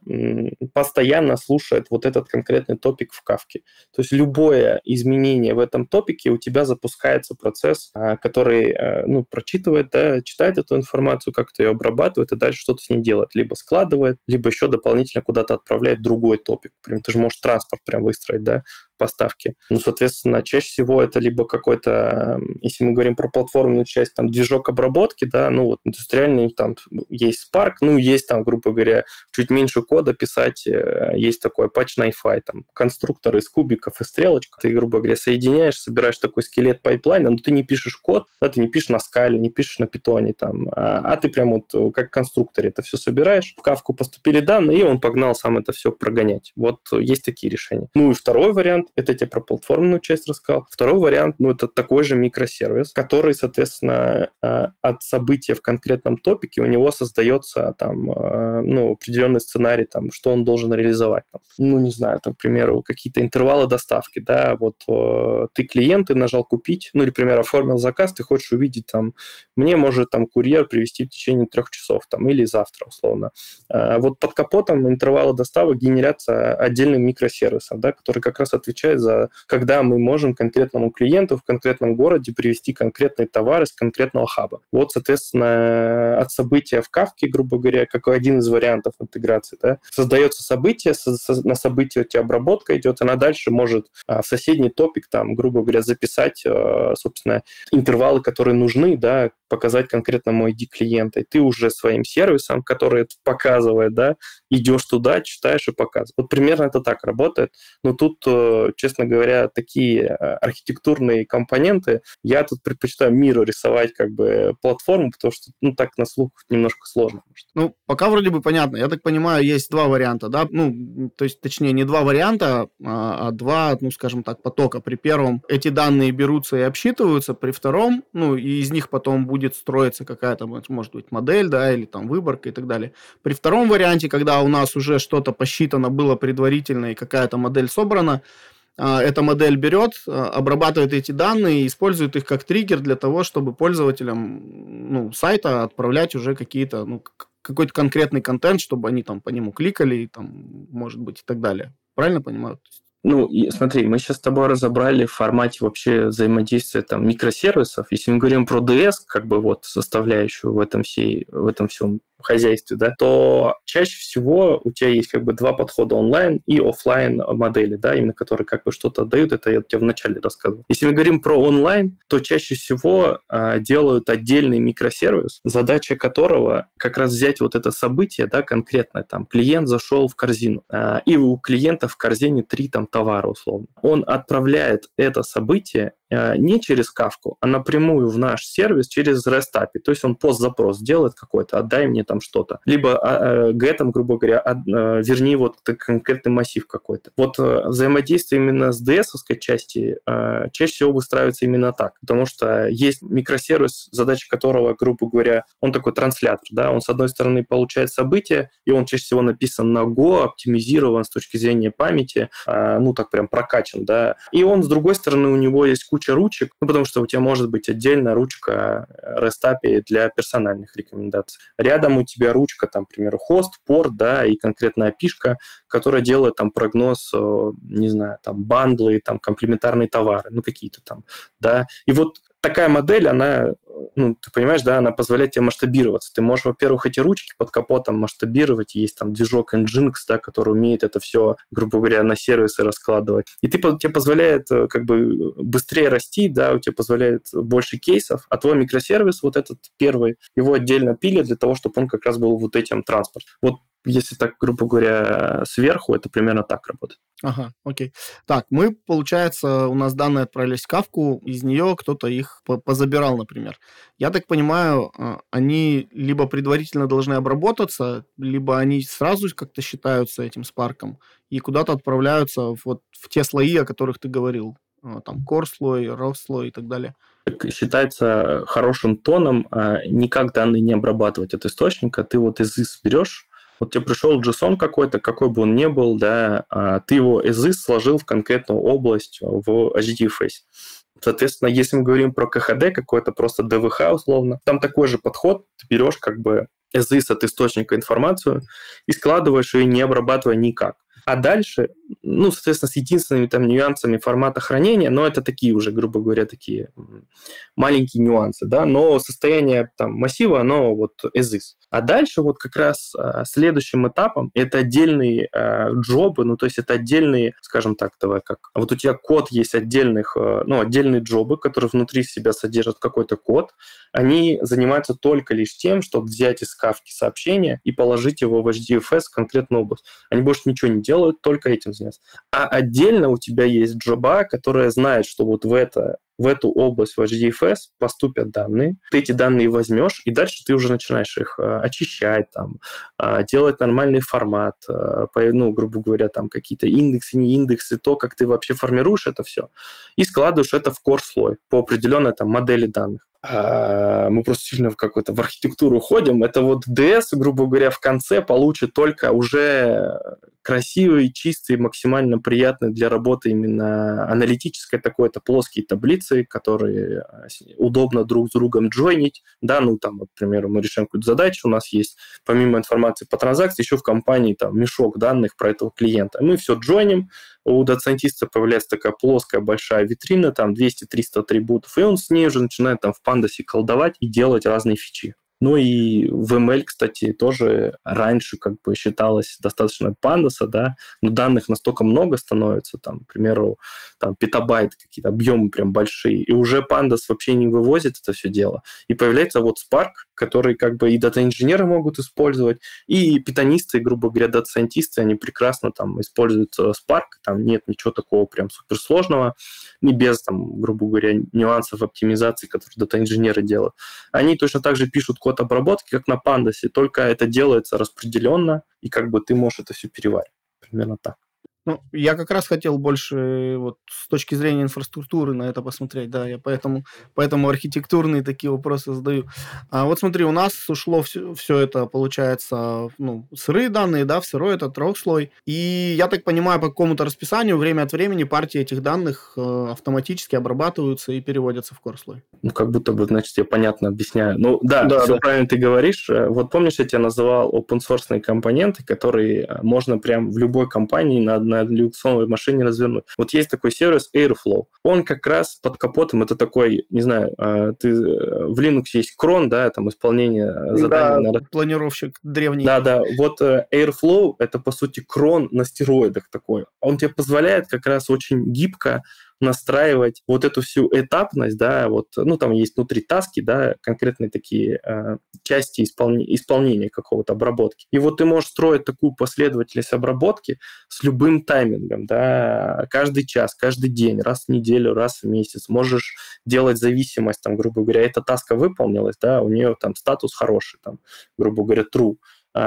постоянно слушает вот этот конкретный топик в кавке. То есть любое изменение в этом топике у тебя запускается процесс, а, который ну, прочитывает, да, читает эту информацию, как-то ее обрабатывает и дальше что-то с ней делает. Либо складывает, либо еще дополнительно куда-то отправляет другой топик. Например, ты же можешь транспорт прям выстроить, да, поставки. Ну, соответственно, чаще всего это либо какой-то, если мы говорим про платформенную часть, там, движок обработки, да, ну, вот индустриальный, там, есть Spark, ну, есть там, грубо говоря, чуть меньше кода писать, э, есть такой Apache NiFi, там, конструктор из кубиков и стрелочек, ты, грубо говоря, соединяешь, собираешь такой скелет пайплайна, но ты не пишешь код, да, ты не пишешь на Scala, не пишешь на Python, там, а, а ты прям вот э, как конструктор это все собираешь, в Kafka поступили данные, и он погнал сам это все прогонять. Вот есть такие решения. Ну, и второй вариант, вариант, это я тебе про платформенную часть рассказал. Второй вариант, ну, это такой же микросервис, который, соответственно, э, от события в конкретном топике у него создается там, э, ну, определенный сценарий, там, что он должен реализовать. Там. Ну, не знаю, там, к примеру, какие-то интервалы доставки, да, вот э, ты клиент, ты нажал купить, ну, или, например, оформил заказ, ты хочешь увидеть там, мне может там курьер привести в течение трех часов, там, или завтра, условно. Вот под капотом интервалы доставок генерятся отдельным микросервисом, да, который как раз отвечает за, когда мы можем конкретному клиенту в конкретном городе привести конкретный товар из конкретного хаба. Вот, соответственно, от события в Кавке, грубо говоря, как один из вариантов интеграции, да, создается событие, на событие у тебя обработка идет, она дальше может а, в соседний топик, там, грубо говоря, записать, а, собственно, интервалы, которые нужны, да, показать конкретному ID клиента. И ты уже своим сервисом, который это показывает, да, идешь туда, читаешь и показываешь. Вот примерно это так работает. Но тут, э, честно говоря, такие э, архитектурные компоненты, я тут предпочитаю миру рисовать как бы платформу, потому что, ну, так на слух немножко сложно. Может. Ну, пока вроде бы понятно. Я так понимаю, есть два варианта, да? Ну, то есть, точнее, не два варианта, а, а два, ну, скажем так, потока. При первом эти данные берутся и обсчитываются, при втором, ну, и из них потом будет строиться какая-то, может быть, модель, да, или там выборка и так далее. При втором варианте, когда у нас уже что-то посчитано было предварительно и какая-то модель собрана, а, эта модель берет, а, обрабатывает эти данные и использует их как триггер для того, чтобы пользователям ну, сайта отправлять уже какие-то, ну, какой-то конкретный контент, чтобы они там по нему кликали, там, может быть, и так далее. Правильно понимаю? Ну, и, смотри, мы сейчас с тобой разобрали в формате вообще взаимодействия там микросервисов. Если мы говорим про DS, как бы вот составляющую в этом, всей, в этом всем хозяйстве, да, то чаще всего у тебя есть как бы два подхода онлайн и офлайн модели, да, именно которые как бы что-то дают, это я тебе вначале рассказывал. Если мы говорим про онлайн, то чаще всего а, делают отдельный микросервис, задача которого как раз взять вот это событие, да, конкретное, там, клиент зашел в корзину, а, и у клиента в корзине три там товара условно. Он отправляет это событие Э, не через кавку, а напрямую в наш сервис через REST API. То есть он пост-запрос делает какой-то, отдай мне там что-то. Либо а, get, грубо говоря, э, верни вот конкретный массив какой-то. Вот взаимодействие именно с DS-овской части чаще всего выстраивается именно так, потому что есть микросервис, задача которого, грубо говоря, он такой транслятор, да, он с одной стороны получает события, и он чаще всего написан на Go, оптимизирован с точки зрения памяти, ну так прям прокачан, да, и он с другой стороны у него есть куча ручек, ну, потому что у тебя может быть отдельно ручка REST API для персональных рекомендаций. Рядом у тебя ручка, там, к примеру, хост, порт, да, и конкретная пишка, которая делает там прогноз, э, не знаю, там, бандлы, там, комплементарные товары, ну, какие-то там, да. И вот такая модель, она, ну, ты понимаешь, да, она позволяет тебе масштабироваться. Ты можешь, во-первых, эти ручки под капотом масштабировать. Есть там движок Nginx, да, который умеет это все, грубо говоря, на сервисы раскладывать. И ты, тебе позволяет э, как бы быстрее расти, да, у тебя позволяет больше кейсов, а твой микросервис, вот этот первый, его отдельно пили для того, чтобы он как раз был вот этим транспорт. Вот если так, грубо говоря, сверху, это примерно так работает. Ага, окей. Так, мы, получается, у нас данные отправились в Кавку, из нее кто-то их позабирал, например. Я так понимаю, а, они либо предварительно должны обработаться, либо они сразу как-то считаются этим спарком и куда-то отправляются вот в те слои, о которых ты говорил. А, там core слой, raw слой и так далее считается хорошим тоном а, никак данные не обрабатывать от источника. Ты вот из ИС берешь, вот тебе пришел JSON какой-то, какой бы он ни был, да, а ты его is сложил в конкретную область в HTTP Face. Соответственно, если мы говорим про КХД, какой-то просто DVH условно, там такой же подход, ты берешь как бы as is от источника информацию и складываешь ее, не обрабатывая никак. А дальше, ну, соответственно, с единственными там нюансами формата хранения, но это такие уже, грубо говоря, такие маленькие нюансы, да, но состояние там массива, оно вот as is. А дальше вот как раз а, следующим этапом это отдельные а, джобы, ну, то есть это отдельные, скажем так, давай как, вот у тебя код есть отдельных, а, ну, отдельные джобы, которые внутри себя содержат какой-то код, они занимаются только лишь тем, чтобы взять из кавки сообщение и положить его в HDFS в конкретную область. Они больше ничего не делают, только этим заняться. А отдельно у тебя есть джоба, которая знает, что вот в это в эту область, в HDFS, поступят данные, ты эти данные возьмешь, и дальше ты уже начинаешь их э, очищать, там, э, делать нормальный формат, э, ну, грубо говоря, там какие-то индексы, не индексы, то, как ты вообще формируешь это все, и складываешь это в core слой по определенной там модели данных. А, мы просто сильно в какую-то в архитектуру ходим. Это вот DS, грубо говоря, в конце получит только уже красивый, чистый, максимально приятный для работы именно аналитической такой-то плоские таблицы, которые а, удобно друг с другом джойнить. Да, ну там, вот, к примеру, мы решаем какую-то задачу, у нас есть помимо информации по транзакции еще в компании там мешок данных про этого клиента. Мы все джойним, у дата-сайентиста появляется такая плоская большая витрина, там 200-300 атрибутов, и он с ней уже начинает там в pandas'е колдовать и делать разные фичи. Ну и в ML, кстати, тоже раньше как бы считалось достаточно pandas'а, да, но данных настолько много становится, там, к примеру, там петабайт, какие-то объемы прям большие, и уже pandas вообще не вывозит это все дело. И появляется вот Spark, который как бы и дата-инженеры могут использовать, и питонисты, грубо говоря, дата-сайентисты, они прекрасно там используют э, Spark, там нет ничего такого прям суперсложного, не без там, грубо говоря, нюансов оптимизации, которые дата-инженеры делают. Они точно так же пишут код обработки, как на Pandas, только это делается распределенно, и как бы ты можешь это все переваривать. Примерно так. Ну, я как раз хотел больше вот с точки зрения инфраструктуры на это посмотреть, да, я поэтому, поэтому архитектурные такие вопросы задаю. А вот смотри, у нас ушло все, все это, получается, ну, сырые данные, да, в сырой это трехслой, и я так понимаю, по какому-то расписанию время от времени партии этих данных э, автоматически обрабатываются и переводятся в корслой. Ну, как будто бы, значит, я понятно объясняю. Ну, да, да все да. правильно ты говоришь. Э, вот помнишь, я тебя называл open-source компоненты, которые э, можно прям в любой компании на одной на люксовой машине развернуть. Вот есть такой сервис Airflow. Он как раз под капотом, это такой, не знаю, а, ты э, в Linux есть крон, да, там исполнение заданий. Да, на... планировщик древний. Да, да. Вот э, Airflow это, по сути, крон на стероидах такой. Он тебе позволяет как раз очень гибко настраивать вот эту всю этапность, да, вот, ну, там есть внутри таски, да, конкретные такие э, части исполни- исполнения какого-то обработки. И вот ты можешь строить такую последовательность обработки с любым таймингом, да, каждый час, каждый день, раз в неделю, раз в месяц. Можешь делать зависимость, там, грубо говоря, эта таска выполнилась, да, у нее там статус хороший, там, грубо говоря, true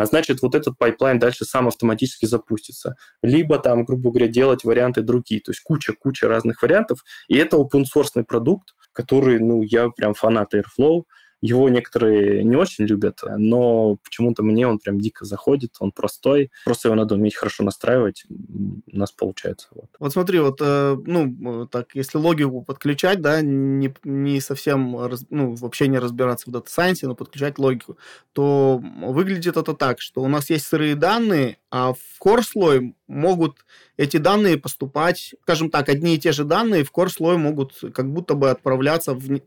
значит, вот этот пайплайн дальше сам автоматически запустится. Либо там, грубо говоря, делать варианты другие. То есть куча-куча разных вариантов. И это open source продукт, который, ну, я прям фанат Airflow. Его некоторые не очень любят, но почему-то мне он прям дико заходит, он простой, просто его надо уметь хорошо настраивать, у нас получается. Вот, вот смотри, вот, э, ну, так, если логику подключать, да, не, не совсем, ну, вообще не разбираться в дата сайенсе, но подключать логику, то выглядит это так, что у нас есть сырые данные, а в core слой могут эти данные поступать, скажем так, одни и те же данные в core слой могут как будто бы отправляться в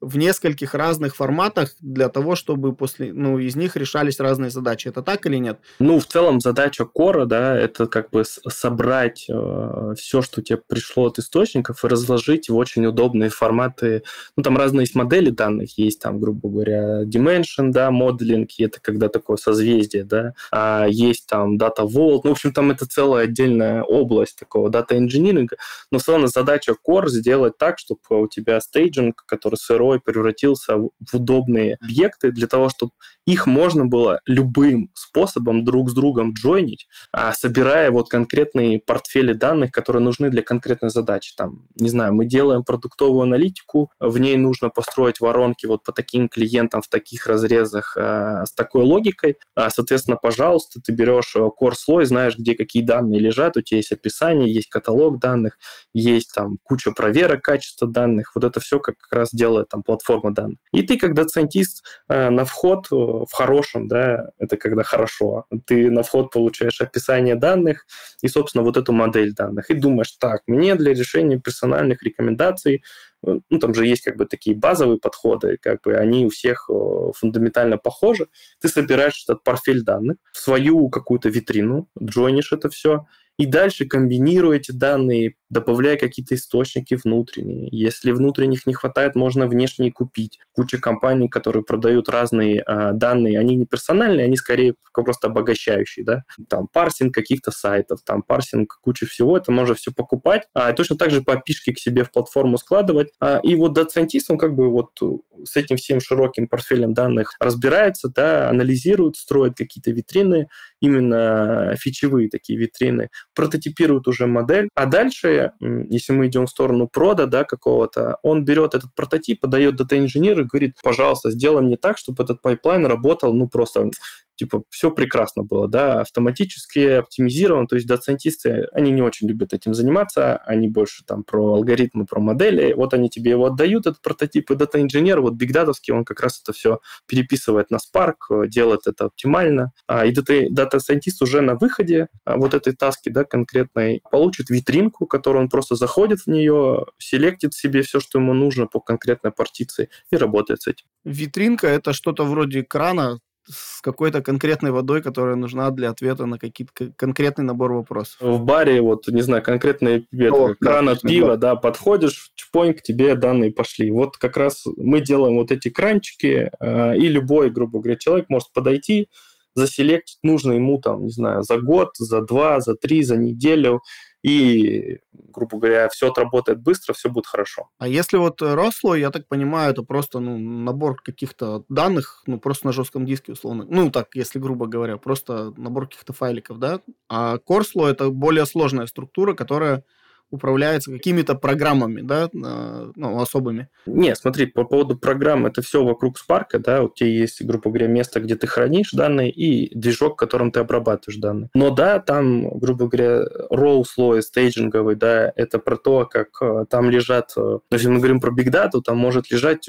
в нескольких разных форматах для того, чтобы после, ну, из них решались разные задачи. Это так или нет? Ну, в целом задача кора, да, это как бы собрать э, все, что тебе пришло от источников, и разложить в очень удобные форматы. Ну, там разные есть модели данных, есть там, грубо говоря, dimension, да, моделинг, это когда такое созвездие, да, а есть там data vault, ну, в общем, там это целая отдельная область такого дата инжиниринга, но в целом задача core сделать так, чтобы у тебя стейджинг, который сырой, порой превратился в удобные объекты для того, чтобы их можно было любым способом друг с другом джойнить, а собирая вот конкретные портфели данных, которые нужны для конкретной задачи. Там, не знаю, мы делаем продуктовую аналитику, в ней нужно построить воронки вот по таким клиентам в таких разрезах э, с такой логикой. А, соответственно, пожалуйста, ты берешь э, core слой, знаешь, где какие данные лежат, у тебя есть описание, есть каталог данных, есть там куча проверок качества данных. Вот это все как раз делает там платформа данных. И ты, как доцентист, э, на вход э, в хорошем, да, это когда хорошо, ты на вход получаешь описание данных и, собственно, вот эту модель данных. И думаешь, так, мне для решения персональных рекомендаций э, ну, там же есть как бы такие базовые подходы, как бы они у всех фундаментально похожи. Ты собираешь этот портфель данных в свою какую-то витрину, джойнишь это все, и дальше комбинируя эти данные, добавляя какие-то источники внутренние. Если внутренних не хватает, можно внешние купить. Куча компаний, которые продают разные э, данные, они не персональные, они скорее просто обогащающие, да. Там парсинг каких-то сайтов, там парсинг куча всего, это можно все покупать. А точно так же по пишке к себе в платформу складывать. А, и вот Scientist, он как бы вот с этим всем широким портфелем данных разбирается, да, анализирует, строит какие-то витрины, именно фичевые такие витрины, прототипирует уже модель, а дальше, если мы идем в сторону прода, да, какого-то, он берет этот прототип, подает дата-инженеру и говорит, пожалуйста, сделай мне так, чтобы этот пайплайн работал, ну, просто типа, все прекрасно было, да, автоматически оптимизировано, то есть дата-сайентисты, они не очень любят этим заниматься, они больше там про алгоритмы, про модели, вот они тебе его отдают, этот прототип, и дата-инженер, вот бигдатовский, он как раз это все переписывает на Spark, делает это оптимально, а, и дата-сайентист уже на выходе а, вот этой таски, да, конкретной, получит витринку, которую он просто заходит в нее, селектит себе все, что ему нужно по конкретной партиции и работает с этим. Витринка — это что-то вроде крана, с какой-то конкретной водой, которая нужна для ответа на какие-то конкретный набор вопросов. В баре, вот, не знаю, конкретный О, кран от пива, да, подходишь, чпоньк, тебе данные пошли. Вот как раз мы делаем вот эти кранчики, э, и любой, грубо говоря, человек может подойти, заселектить нужно ему, там, не знаю, за год, за два, за три, за неделю, и, грубо говоря, все отработает быстро, все будет хорошо. А если вот росло, я так понимаю, это просто ну, набор каких-то данных, ну, просто на жестком диске, условно. Ну, так, если грубо говоря, просто набор каких-то файликов, да. А Корсло – это более сложная структура, которая управляется какими-то программами, да, ну, особыми. Не, смотри, по поводу программ, это все вокруг Spark, да, у тебя есть, грубо говоря, место, где ты хранишь данные, и движок, которым ты обрабатываешь данные. Но да, там, грубо говоря, row слой стейджинговый, да, это про то, как э, там лежат, э, если мы говорим про Big Data, там может лежать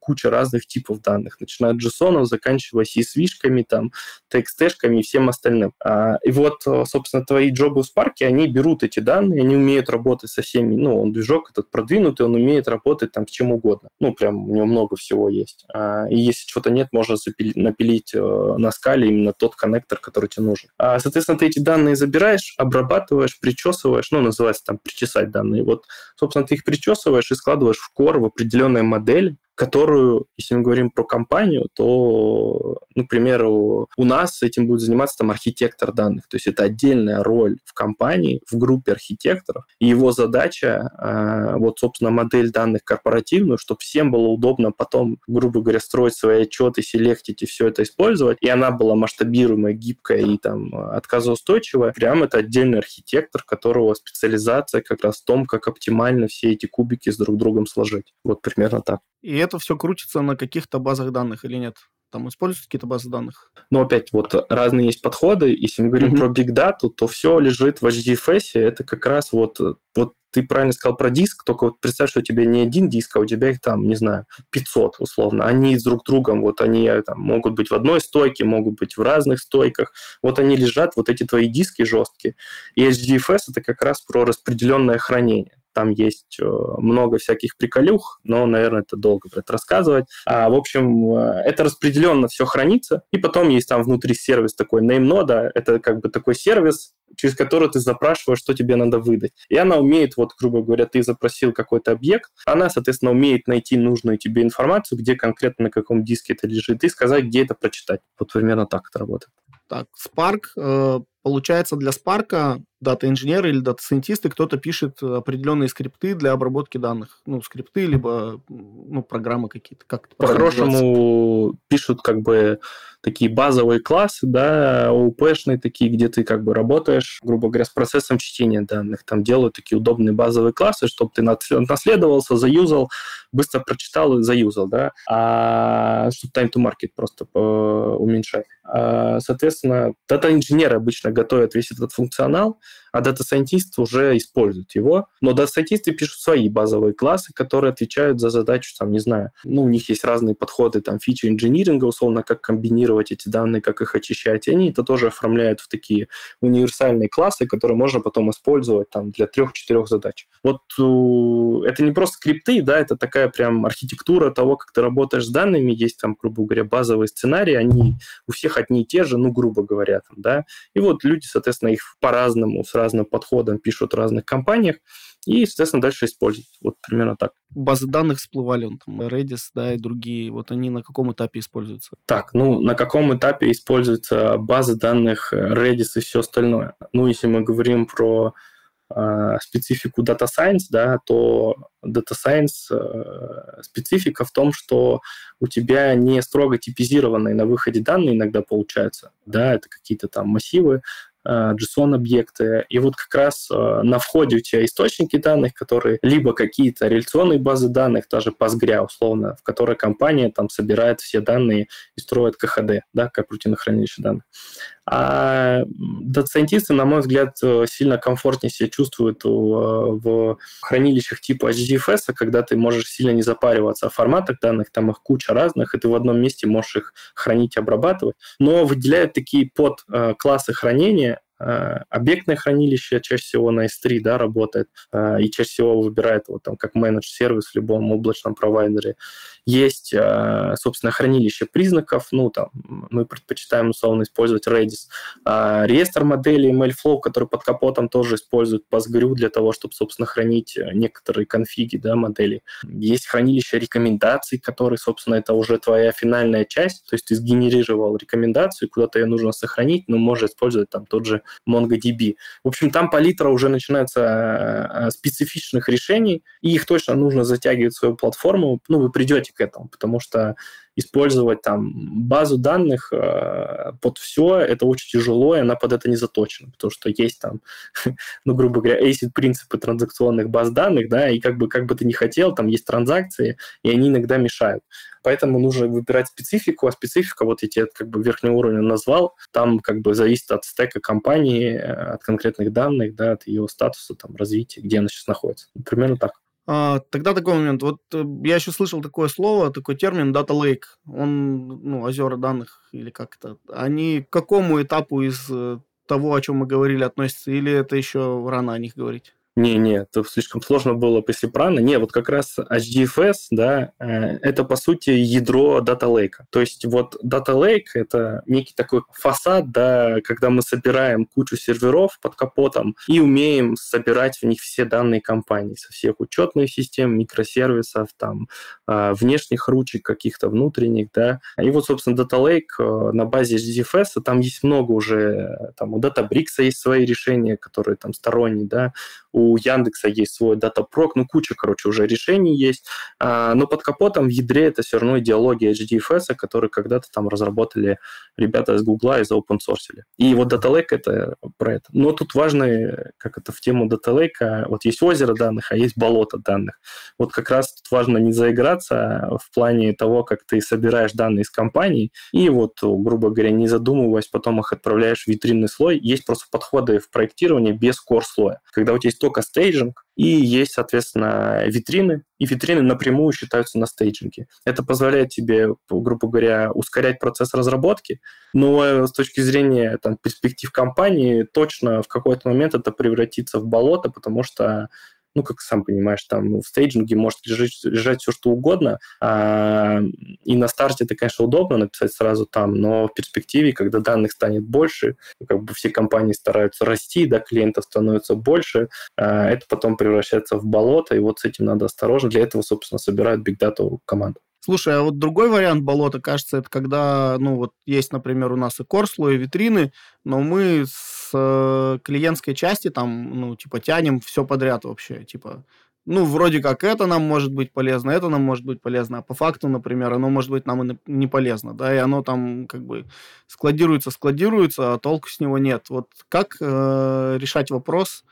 куча разных типов данных, начиная от JSON, заканчивая CSV-шками, там, TXT-шками и всем остальным. А, и вот, э, собственно, твои джобы в Spark, они берут эти данные, они умеют работать со всеми, ну, он движок этот продвинутый, он умеет работать там с чем угодно. Ну, прям у него много всего есть. А, и если чего-то нет, можно запили, напилить э, на скале именно тот коннектор, который тебе нужен. А, соответственно, ты эти данные забираешь, обрабатываешь, причесываешь, ну, называется там причесать данные. Вот, собственно, ты их причесываешь и складываешь в кор в определенные модели, которую, если мы говорим про компанию, то, ну, примеру, у нас этим будет заниматься там архитектор данных, то есть это отдельная роль в компании, в группе архитекторов, и его задача, э, вот, собственно, модель данных корпоративную, чтобы всем было удобно потом, грубо говоря, строить свои отчеты, селектить и все это использовать, и она была масштабируемая, гибкая и там отказоустойчивая, прям это отдельный архитектор, которого специализация как раз в том, как оптимально все эти кубики с друг другом сложить. Вот примерно так. И это все крутится на каких-то базах данных или нет? Там используются какие-то базы данных? Ну, опять, вот разные есть подходы. Если мы говорим mm-hmm. про Big Data, то все лежит в HDFS. Это как раз вот, вот ты правильно сказал про диск, только вот представь, что у тебя не один диск, а у тебя их там, не знаю, 500 условно. Они с друг другом, вот они там, могут быть в одной стойке, могут быть в разных стойках. Вот они лежат, вот эти твои диски жесткие. И HDFS это как раз про распределенное хранение. Там есть э, много всяких приколюх, но, наверное, это долго будет рассказывать. А, в общем, э, это распределенно все хранится, и потом есть там внутри сервис такой name это как бы такой сервис, через который ты запрашиваешь, что тебе надо выдать. И она умеет, вот, грубо говоря, ты запросил какой-то объект, она, соответственно, умеет найти нужную тебе информацию, где конкретно на каком диске это лежит, и сказать, где это прочитать. Вот примерно так это работает. Так, Spark, э, получается, для Spark дата-инженеры или дата-сайентисты, кто-то пишет определенные скрипты для обработки данных. Ну, скрипты, либо ну, программы какие-то. Как По-хорошему пишут как бы такие базовые классы, да, ООПшные такие, где ты как бы работаешь, грубо говоря, с процессом чтения данных. Там делают такие удобные базовые классы, чтобы ты наследовался, заюзал, быстро прочитал и заюзал, да, а чтобы time to market просто уменьшать. А, соответственно, дата-инженеры обычно готовят весь этот функционал, а дата-сайентисты уже используют его. Но дата-сайентисты пишут свои базовые классы, которые отвечают за задачу, там, не знаю, ну, у них есть разные подходы, там, фичи инжиниринга, условно, как комбинировать эти данные, как их очищать. И они это тоже оформляют в такие универсальные классы, которые можно потом использовать там для трех-четырех задач. Вот это не просто скрипты, да, это такая прям архитектура того, как ты работаешь с данными. Есть там, грубо говоря, базовые сценарии, они у всех одни и те же, ну, грубо говоря, там, да. И вот люди, соответственно, их по-разному, с разным подходом пишут в разных компаниях, и, соответственно, дальше используют. Вот примерно так. Базы данных всплывали, он там Redis, да, и другие. Вот они на каком этапе используются? Так, ну, на каком этапе используются базы данных Redis и все остальное? Ну, если мы говорим про э, специфику Data Science, да, то Data Science э, специфика в том, что у тебя не строго типизированные на выходе данные иногда получаются, да, это какие-то там массивы, Э, JSON-объекты. И вот как раз э, на входе у тебя источники данных, которые либо какие-то реляционные базы данных, даже Postgre условно, в которой компания там собирает все данные и строит КХД, да, корпоративное хранилище данных. А дата-сайентисты, на мой взгляд, э, сильно комфортнее себя чувствуют в хранилищах типа HDFS, когда ты можешь сильно не запариваться о форматах данных, там их куча разных, и ты в одном месте можешь их хранить и обрабатывать. Но выделяют такие под классы хранения, Э, объектное хранилище чаще всего на S3 да, работает э, и чаще всего выбирает вот там как менедж сервис в любом облачном провайдере. Есть, э, собственно, хранилище признаков, ну там мы предпочитаем условно использовать Redis. Реестр моделей MailFlow, который под капотом тоже использует Postgre для того, чтобы, собственно, хранить некоторые конфиги да, моделей. Есть хранилище рекомендаций, которые, собственно, это уже твоя финальная часть, то есть ты сгенерировал рекомендацию, куда-то ее нужно сохранить, но можешь использовать там тот же MongoDB. В общем, там палитра уже начинается э, специфичных решений, и их точно нужно затягивать в свою платформу. Ну, вы придете к этому, потому что использовать там базу данных э, под все, это очень тяжело, и она под это не заточена, потому что есть там, ну, грубо говоря, ACID принципы транзакционных баз данных, да, и как бы, как бы ты ни хотел, там есть транзакции, и они иногда мешают. Поэтому нужно выбирать специфику, а специфика, вот я тебе как бы верхнего уровня назвал, там как бы зависит от стека компании, э, от конкретных данных, да, от ее статуса, там, развития, где она сейчас находится. Примерно так. А, тогда такой момент. Вот э, я еще слышал такое слово, такой термин Data Lake. Он, ну, озера данных или как это. Они к какому этапу из э, того, о чем мы говорили, относятся? Или это еще рано о них говорить? Не-не, это слишком сложно было, если правильно. Не, вот как раз HDFS, да, э, это, по сути, ядро Data Lake. То есть вот Data Lake — это некий такой фасад, да, когда мы собираем кучу серверов под капотом и умеем собирать в них все данные компании со всех учетных систем, микросервисов, там, э, внешних ручек каких-то внутренних, да. И вот, собственно, Data Lake э, на базе HDFS, там есть много уже, там у Databricks есть свои решения, которые там сторонние, да, у Яндекса есть свой датапрок, ну, куча, короче, уже решений есть, а, но под капотом в ядре это все равно идеология HDFS, который когда-то там разработали ребята из Гугла и за open source. И вот Data Lake это про это. Но тут важно, как это в тему Data Lake, вот есть озеро данных, а есть болото данных. Вот как раз тут важно не заиграться в плане того, как ты собираешь данные из компаний, и вот, грубо говоря, не задумываясь, потом их отправляешь в витринный слой. Есть просто подходы в проектировании без core слоя. Когда у тебя есть только стейджинг, и есть, соответственно, витрины, и витрины напрямую считаются на стейджинге. Это позволяет тебе, грубо говоря, ускорять процесс разработки, но с точки зрения там, перспектив компании точно в какой-то момент это превратится в болото, потому что ну, как сам понимаешь, там в стейджинге может лежать, лежать все, что угодно, а, и на старте это, конечно, удобно написать сразу там, но в перспективе, когда данных станет больше, как бы все компании стараются расти, да, клиентов становится больше, а, это потом превращается в болото, и вот с этим надо осторожно. Для этого, собственно, собирают Big Data команду. Слушай, а вот другой вариант болота, кажется, это когда, ну, вот есть, например, у нас и корсло, и витрины, но мы с э, клиентской части там, ну, типа, тянем все подряд вообще, типа, ну, вроде как это нам может быть полезно, это нам может быть полезно, а по факту, например, оно может быть нам и не полезно, да, и оно там как бы складируется, складируется, а толку с него нет. Вот как э, решать вопрос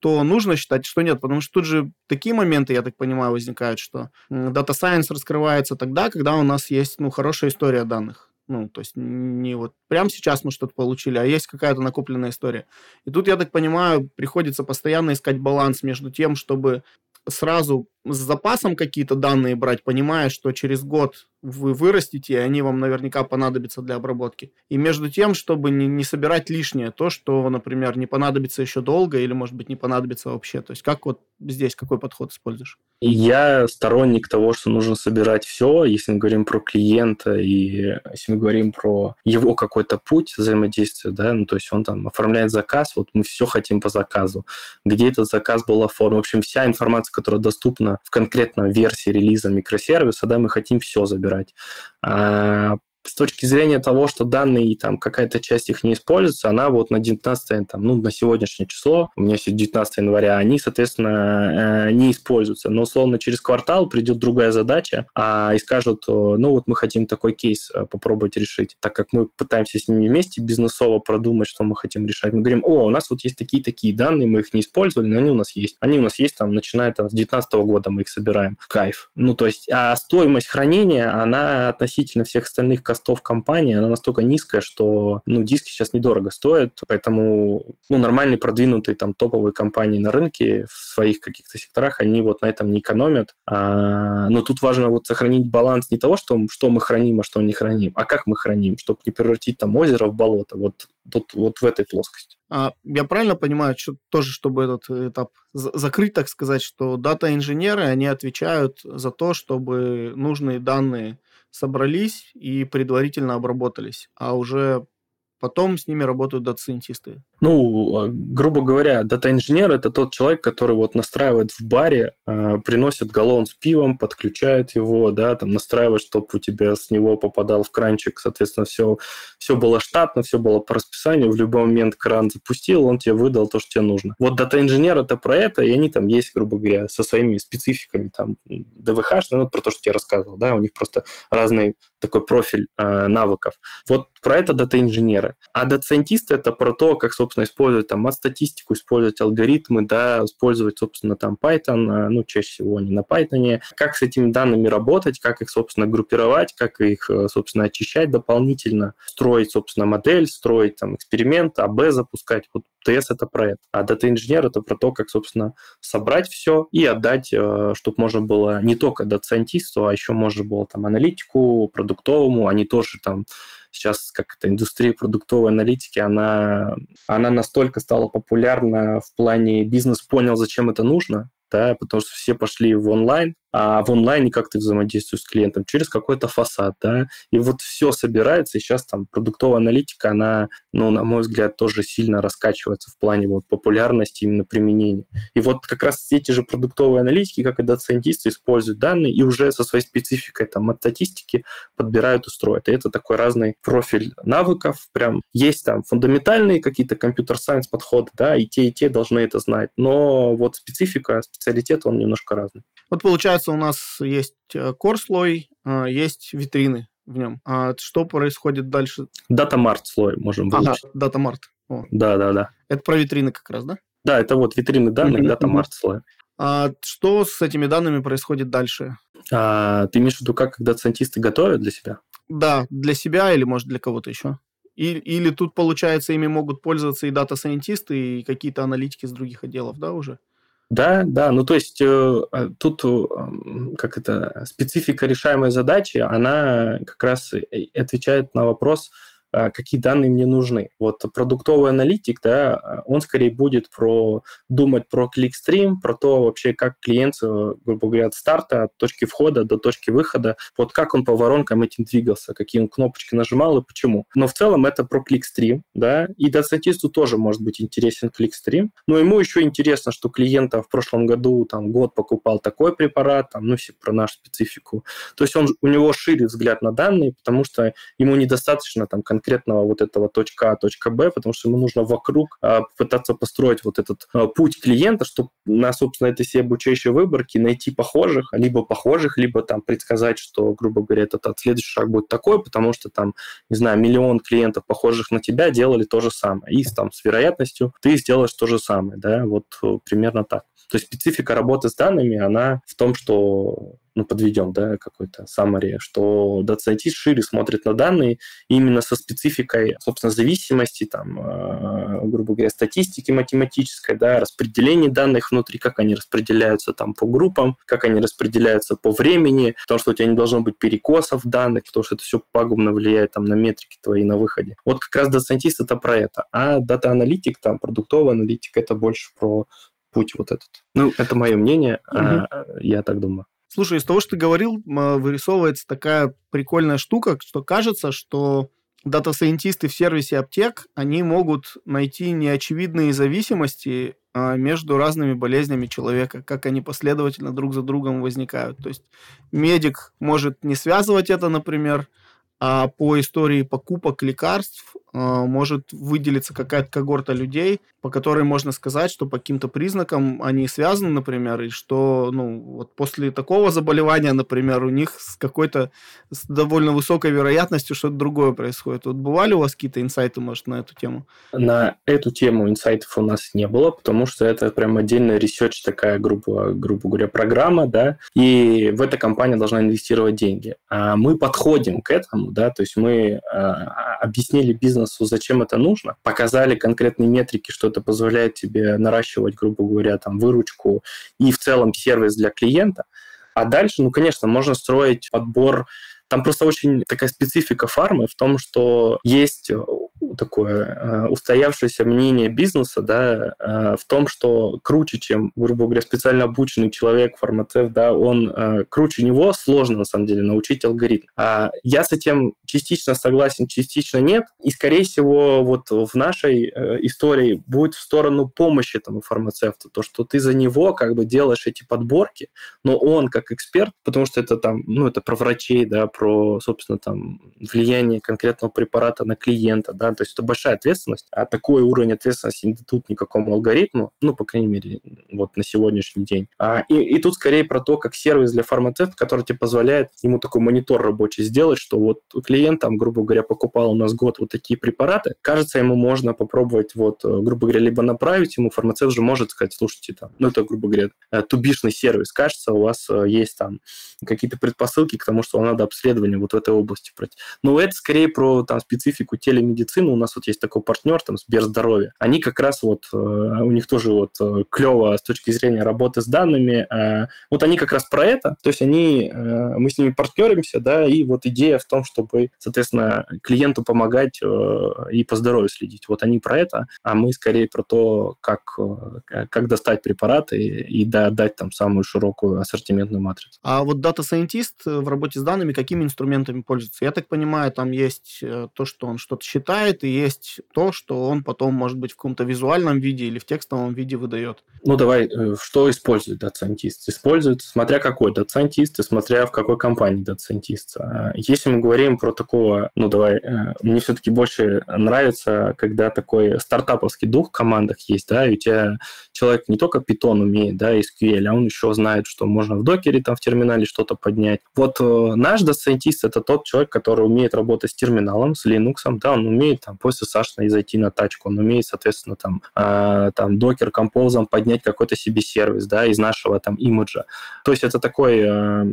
что нужно считать, что нет. Потому что тут же такие моменты, я так понимаю, возникают, что Data Science раскрывается тогда, когда у нас есть ну, хорошая история данных. Ну, то есть не вот прямо сейчас мы что-то получили, а есть какая-то накопленная история. И тут, я так понимаю, приходится постоянно искать баланс между тем, чтобы сразу с запасом какие-то данные брать, понимая, что через год вы вырастите, и они вам наверняка понадобятся для обработки. И между тем, чтобы не, не собирать лишнее, то, что, например, не понадобится еще долго или, может быть, не понадобится вообще. То есть как вот здесь, какой подход используешь? Я сторонник того, что нужно собирать все, если мы говорим про клиента и если мы говорим про его какой-то путь взаимодействия, да, ну, то есть он там оформляет заказ, вот мы все хотим по заказу, где этот заказ был оформлен. В общем, вся информация, которая доступна в конкретной версии релиза микросервиса, да, мы хотим все забирать. А с точки зрения того, что данные, там, какая-то часть их не используется, она вот на 19, там, ну, на сегодняшнее число, у меня сегодня 19 января, они, соответственно, э, не используются. Но, условно, через квартал придет другая задача, а, и скажут, ну, вот мы хотим такой кейс э, попробовать решить. Так как мы пытаемся с ними вместе бизнесово продумать, что мы хотим решать. Мы говорим, о, у нас вот есть такие-такие данные, мы их не использовали, но они у нас есть. Они у нас есть, там, начиная там, с 19 года мы их собираем. Кайф. Ну, то есть, а стоимость хранения, она относительно всех остальных костов компании, она настолько низкая, что ну, диски сейчас недорого стоят, поэтому ну, нормальные продвинутые там топовые компании на рынке в своих каких-то секторах, они вот на этом не экономят. А, но тут важно вот сохранить баланс не того, что, что мы храним, а что не храним, а как мы храним, чтобы не превратить там озеро в болото. Вот тут вот в этой плоскости. А, я правильно понимаю, что, тоже, чтобы этот этап закрыть, так сказать, что дата-инженеры, они отвечают за то, чтобы нужные данные собрались и предварительно обработались, а уже потом с ними работают дата-сайентисты. Ну, а, грубо говоря, дата-инженер – это тот человек, который вот настраивает в баре, э, приносит галлон с пивом, подключает его, да, там настраивает, чтобы у тебя с него попадал в кранчик, соответственно, все, все было штатно, все было по расписанию, в любой момент кран запустил, он тебе выдал то, что тебе нужно. Вот дата-инженер – это про это, и они там есть, грубо говоря, со своими спецификами, там, ДВХ, ну, про то, что я рассказывал, да, у них просто разный такой профиль э, навыков. Вот про это дата-инженеры. А дата-сайентисты – это про то, как, собственно, использовать там статистику, использовать алгоритмы, да, использовать, собственно, там Python, э, ну, чаще всего они на Python, как с этими данными работать, как их, собственно, группировать, как их, э, собственно, очищать дополнительно, строить, собственно, модель, строить там эксперимент, АБ запускать. Вот DS это про это. А дата-инженер это про то, как, собственно, собрать все и отдать, э, чтобы можно было не только дата-сайентисту, а еще можно было там аналитику, продуктовому, они тоже там сейчас как это индустрия продуктовой аналитики, она, она настолько стала популярна в плане бизнес понял, зачем это нужно, да, потому что все пошли в онлайн, а в онлайне как ты взаимодействуешь с клиентом? Через какой-то фасад, да, и вот все собирается, и сейчас там продуктовая аналитика, она, ну, на мой взгляд, тоже сильно раскачивается в плане вот популярности именно применения. И вот как раз эти же продуктовые аналитики, как и дата-сайентисты, используют данные и уже со своей спецификой там от статистики подбирают и строят. И это такой разный профиль навыков, прям есть там фундаментальные какие-то компьютер-сайенс подходы, да, и те, и те должны это знать, но вот специфика, специалитет, он немножко разный. Вот получается, у нас есть э, core слой, э, есть витрины в нем. А что происходит дальше? Дата-март слой можем выучить. Ага, дата-март. Да, да, да. Это про витрины как раз, да? Да, это вот витрины данных, дата-март слой. А что с этими данными происходит дальше? А, ты имеешь в виду, как когда сайентисты готовят для себя? Да, для себя или, может, для кого-то еще. И, или тут, получается, ими могут пользоваться и дата-сайентисты, и какие-то аналитики с других отделов, да, уже? Да, да, ну то есть э, а, тут э, как это специфика решаемой задачи, она как раз отвечает на вопрос, какие данные мне нужны. Вот продуктовый аналитик, да, он скорее будет про думать про кликстрим, про то вообще, как клиент, э, грубо говоря, от старта, от точки входа до точки выхода, вот как он по воронкам этим двигался, какие он кнопочки нажимал и почему. Но в целом это про кликстрим, да, и дата-сайентисту тоже может быть интересен кликстрим, но ему еще интересно, что клиента в прошлом году там год покупал такой препарат, там, ну, все про нашу специфику. То есть он, у него шире взгляд на данные, потому что ему недостаточно там конкретного вот этого точка А, точка Б, потому что ему нужно вокруг а, пытаться построить вот этот а, путь клиента, чтобы на, собственно, этой всей обучающей выборке найти похожих, либо похожих, либо там предсказать, что, грубо говоря, этот, этот следующий шаг будет такой, потому что там, не знаю, миллион клиентов, похожих на тебя, делали то же самое. И там с вероятностью ты сделаешь то же самое, да, вот э, примерно так. То есть специфика работы с данными, она в том, что ну, подведем, да, какой-то summary, что Data Scientist шире смотрит на данные именно со спецификой, собственно, зависимости, там, э, грубо говоря, статистики математической, да, распределение данных внутри, как они распределяются там по группам, как они распределяются по времени, потому что у тебя не должно быть перекосов данных, потому что это все пагубно влияет там на метрики твои на выходе. Вот как раз Scientist это про это. А Analytic, там, продуктовый аналитик, это больше про путь вот этот. Ну, это мое мнение, угу. а, я так думаю. Слушай, из того, что ты говорил, вырисовывается такая прикольная штука, что кажется, что дата-сайентисты в сервисе аптек, они могут найти неочевидные зависимости а, между разными болезнями человека, как они последовательно друг за другом возникают. То есть медик может не связывать это, например, а по истории покупок лекарств а, может выделиться какая-то когорта людей, по которой можно сказать, что по каким-то признакам они связаны, например, и что ну, вот после такого заболевания, например, у них с какой-то с довольно высокой вероятностью что-то другое происходит. Вот бывали у вас какие-то инсайты, может, на эту тему? На эту тему инсайтов у нас не было, потому что это прям отдельная research такая, грубо, грубо говоря, программа, да, и в эта компания должна инвестировать деньги. А мы подходим к этому, да, то есть мы а, объяснили бизнесу, зачем это нужно, показали конкретные метрики, что это позволяет тебе наращивать, грубо говоря, там выручку и в целом сервис для клиента. А дальше, ну, конечно, можно строить подбор там просто очень такая специфика фармы в том, что есть такое э, устоявшееся мнение бизнеса, да, э, в том, что круче, чем, грубо говоря, специально обученный человек, фармацевт, да, он э, круче него сложно, на самом деле, научить алгоритм. А я с этим частично согласен, частично нет. И, скорее всего, вот в нашей истории будет в сторону помощи этому фармацевту, то, что ты за него как бы делаешь эти подборки, но он как эксперт, потому что это там, ну, это про врачей, да, про, собственно, там, влияние конкретного препарата на клиента, да, то есть это большая ответственность, а такой уровень ответственности не дадут никакому алгоритму, ну, по крайней мере, вот на сегодняшний день. А, и, и тут скорее про то, как сервис для фармацевта, который тебе позволяет ему такой монитор рабочий сделать, что вот клиент там, грубо говоря, покупал у нас год вот такие препараты, кажется, ему можно попробовать вот, э, грубо говоря, либо направить ему, фармацевт же может сказать, слушайте, там, ну, это, грубо говоря, э, тубишный сервис, кажется, у вас э, есть там какие-то предпосылки к тому, что вам надо обследование вот в этой области пройти. Но это скорее про там специфику телемедицины, у нас вот есть такой партнер, там, Сберздоровье, они как раз вот, э, у них тоже вот э, клево с точки зрения работы с данными, э, вот они как раз про это, то есть они, мы с ними партнеримся, да, и вот идея в том, чтобы, соответственно, клиенту помогать и по здоровью следить. Вот они про это, а мы скорее про то, как, как достать препараты и, и дать там самую широкую ассортиментную матрицу. А вот Scientist в работе с данными какими инструментами пользуется? Я так понимаю, там есть то, что он что-то считает, и есть то, что он потом, может быть, в каком-то визуальном виде или в текстовом виде выдает. Ну, давай, э, что использует Scientist? Использует, смотря какой Scientist и смотря в какой компании Scientist. А если мы говорим про такого, ну, давай, э, мне все-таки больше нравится, когда такой стартаповский дух в командах есть, да, и у тебя человек не только Python умеет, да, SQL, а он еще знает, что можно в докере, там, в терминале что-то поднять. Вот э, наш Scientist – это тот человек, который умеет работать с терминалом, с Linux, да, он умеет там после SSH зайти на тачку, он умеет, соответственно, там, э, там докер композом поднять какой-то себе сервис, да, из нашего там имиджа. То есть это такой э,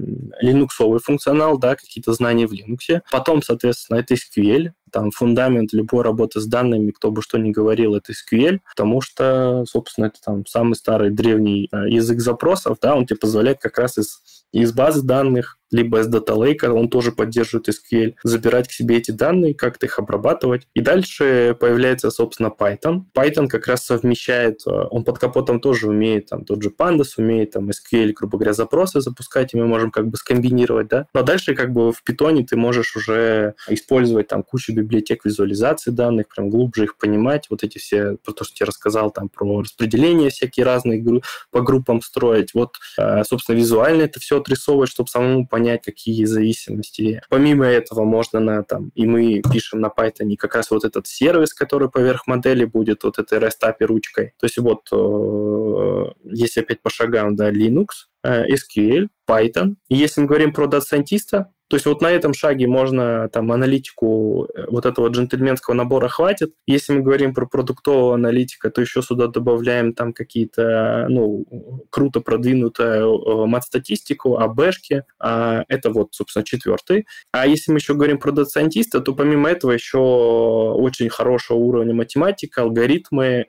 линуксовый функционал, да, какие-то знания в Linux. Потом, соответственно, это SQL, там фундамент любой работы с данными, кто бы что ни говорил, это SQL, потому что, собственно, это там самый старый древний э, язык запросов, да, он тебе позволяет как раз из из базы данных, либо из Data Lake, он тоже поддерживает SQL, забирать к себе эти данные, как-то их обрабатывать. И дальше появляется, собственно, Python. Python как раз совмещает, э, он под капотом тоже умеет, там, тот же Pandas умеет, там, SQL, грубо говоря, запросы запускать, и мы можем как бы скомбинировать, да. Но дальше как бы в Python ты можешь уже использовать там кучу библиотек визуализации данных, прям глубже их понимать, вот эти все, про то, что я рассказал, там, про распределение всякие разные по группам строить. Вот, э, собственно, визуально это все отрисовывать, чтобы самому понять, какие зависимости. Помимо этого можно на там, и мы пишем на Python как раз вот этот сервис, который поверх модели будет вот этой REST API ручкой. То есть вот, э, если опять по шагам, да, Linux, SQL, Python. И если мы говорим про дата-сайентиста, то есть вот на этом шаге можно там аналитику э, вот этого джентльменского набора хватит. Если мы говорим про продуктового аналитика, то еще сюда добавляем там какие-то, ну, круто продвинутую мат-статистику, АБшки. А это вот, собственно, четвертый. А если мы еще говорим про дата-сайентиста, то помимо этого еще очень хорошего уровня математика, алгоритмы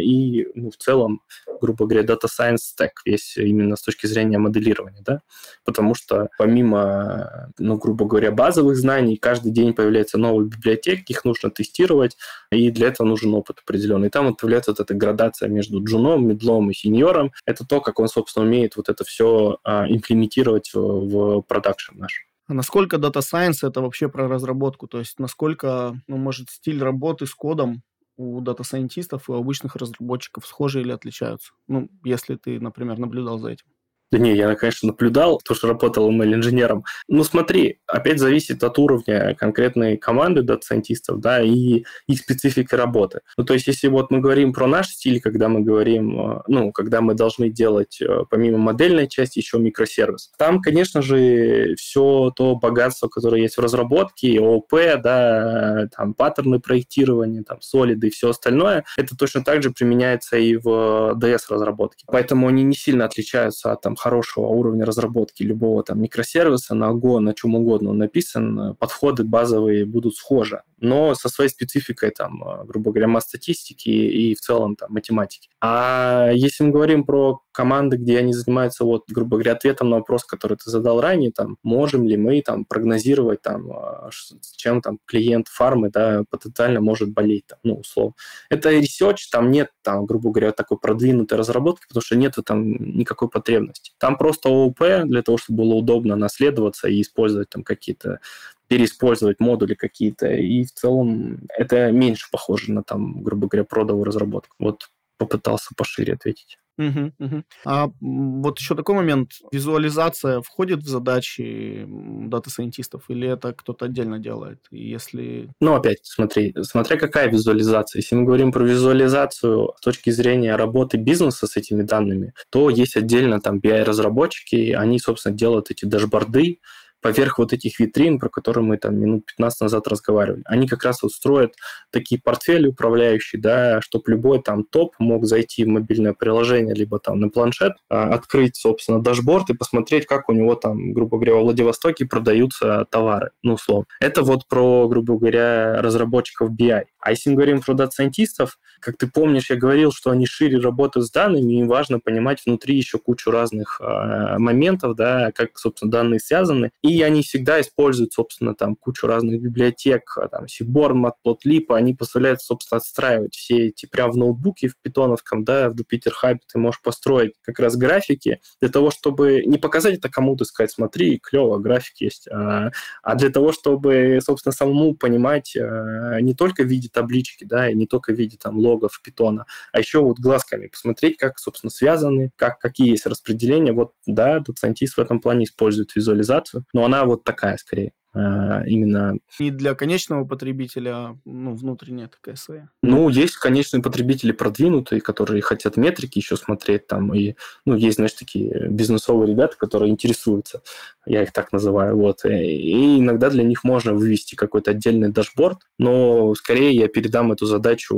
и, ну, в целом, грубо говоря, Science Stack, весь именно с точки зрения моделирования, да, потому что помимо ну, грубо говоря, базовых знаний. Каждый день появляется новые библиотеки, их нужно тестировать, и для этого нужен опыт определенный. И там вот появляется вот эта градация между джуном, мидлом и сеньором. Это то, как он, собственно, умеет вот это все а, имплементировать в, в продакшн наш. А насколько Science это вообще про разработку? То есть насколько, ну, может, стиль работы с кодом у дата-сайентистов и у обычных разработчиков схожи или отличаются? Ну, если ты, например, наблюдал за этим. Да не, я, конечно, наблюдал, потому что работал ML-инженером. Ну, смотри, опять зависит от уровня конкретной команды дата-сайентистов, да, и их специфики работы. Ну, то есть, если вот мы говорим про наш стиль, когда мы говорим, э, ну, когда мы должны делать э, помимо модельной части еще микросервис, там, конечно же, все то богатство, которое есть в разработке, ООП, да, там, паттерны проектирования, там, солиды и все остальное, это точно так же применяется и в DS-разработке. Поэтому они не сильно отличаются от там, хорошего уровня разработки любого там микросервиса на Go, на чем угодно он написан, подходы базовые будут схожи но со своей спецификой, там, э, грубо говоря, масс-статистики и в целом там, математики. А если мы говорим про команды, где они занимаются, вот, грубо говоря, ответом на вопрос, который ты задал ранее, там, можем ли мы там прогнозировать, там, э, чем там клиент фармы, да, потенциально может болеть, там, ну, условно. Это research, там нет, там, грубо говоря, такой продвинутой разработки, потому что нет там никакой потребности. Там просто ООП для того, чтобы было удобно наследоваться и использовать там какие-то переиспользовать модули какие-то, и в целом это меньше похоже на, там, грубо говоря, продовую разработку. Вот попытался пошире ответить. Угу, угу. А вот еще такой момент. Визуализация входит в задачи дата-сайентистов или это кто-то отдельно делает? Если... Ну, опять, смотри, смотря какая визуализация. Если мы говорим про визуализацию с точки зрения работы бизнеса с этими данными, то есть отдельно там BI-разработчики, они, собственно, делают эти дашборды, поверх вот этих витрин, про которые мы там минут 15 назад разговаривали. Они как раз вот строят такие портфели управляющие, да, чтобы любой там топ мог зайти в мобильное приложение, либо там на планшет, а, открыть, собственно, дашборд и посмотреть, как у него там, грубо говоря, во Владивостоке продаются товары, ну, условно. Это вот про, грубо говоря, разработчиков BI. А если мы говорим про дата-сайентистов, как ты помнишь, я говорил, что они шире работают с данными, им важно понимать внутри еще кучу разных э, моментов, да, как, собственно, данные связаны. И они всегда используют, собственно, там кучу разных библиотек, а, там, Seaborn, Matplotlib, они позволяют, собственно, отстраивать все эти прямо в ноутбуке, в питоновском, да, в Jupyter Hub ты можешь построить как раз графики для того, чтобы не показать это кому-то, сказать, смотри, клево, график есть, а, а для того, чтобы, собственно, самому понимать а, не только в виде таблички, да, и не только в виде там логов питона, а еще вот глазками посмотреть, как, собственно, связаны, как, какие есть распределения. Вот, да, доцентист в этом плане использует визуализацию, но она вот такая скорее. А, именно... Не для конечного потребителя, ну, внутренняя такая своя. Ну, есть конечные потребители продвинутые, которые хотят метрики еще смотреть там, и, ну, есть, знаешь, такие бизнесовые ребята, которые интересуются, я их так называю, вот, и иногда для них можно вывести какой-то отдельный дашборд, но скорее я передам эту задачу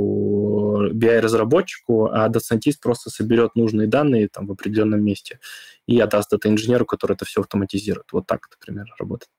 BI-разработчику, а дата-сайентист просто соберет нужные данные там в определенном месте и отдаст дата-инженеру, который это все автоматизирует. Вот так, например, работает.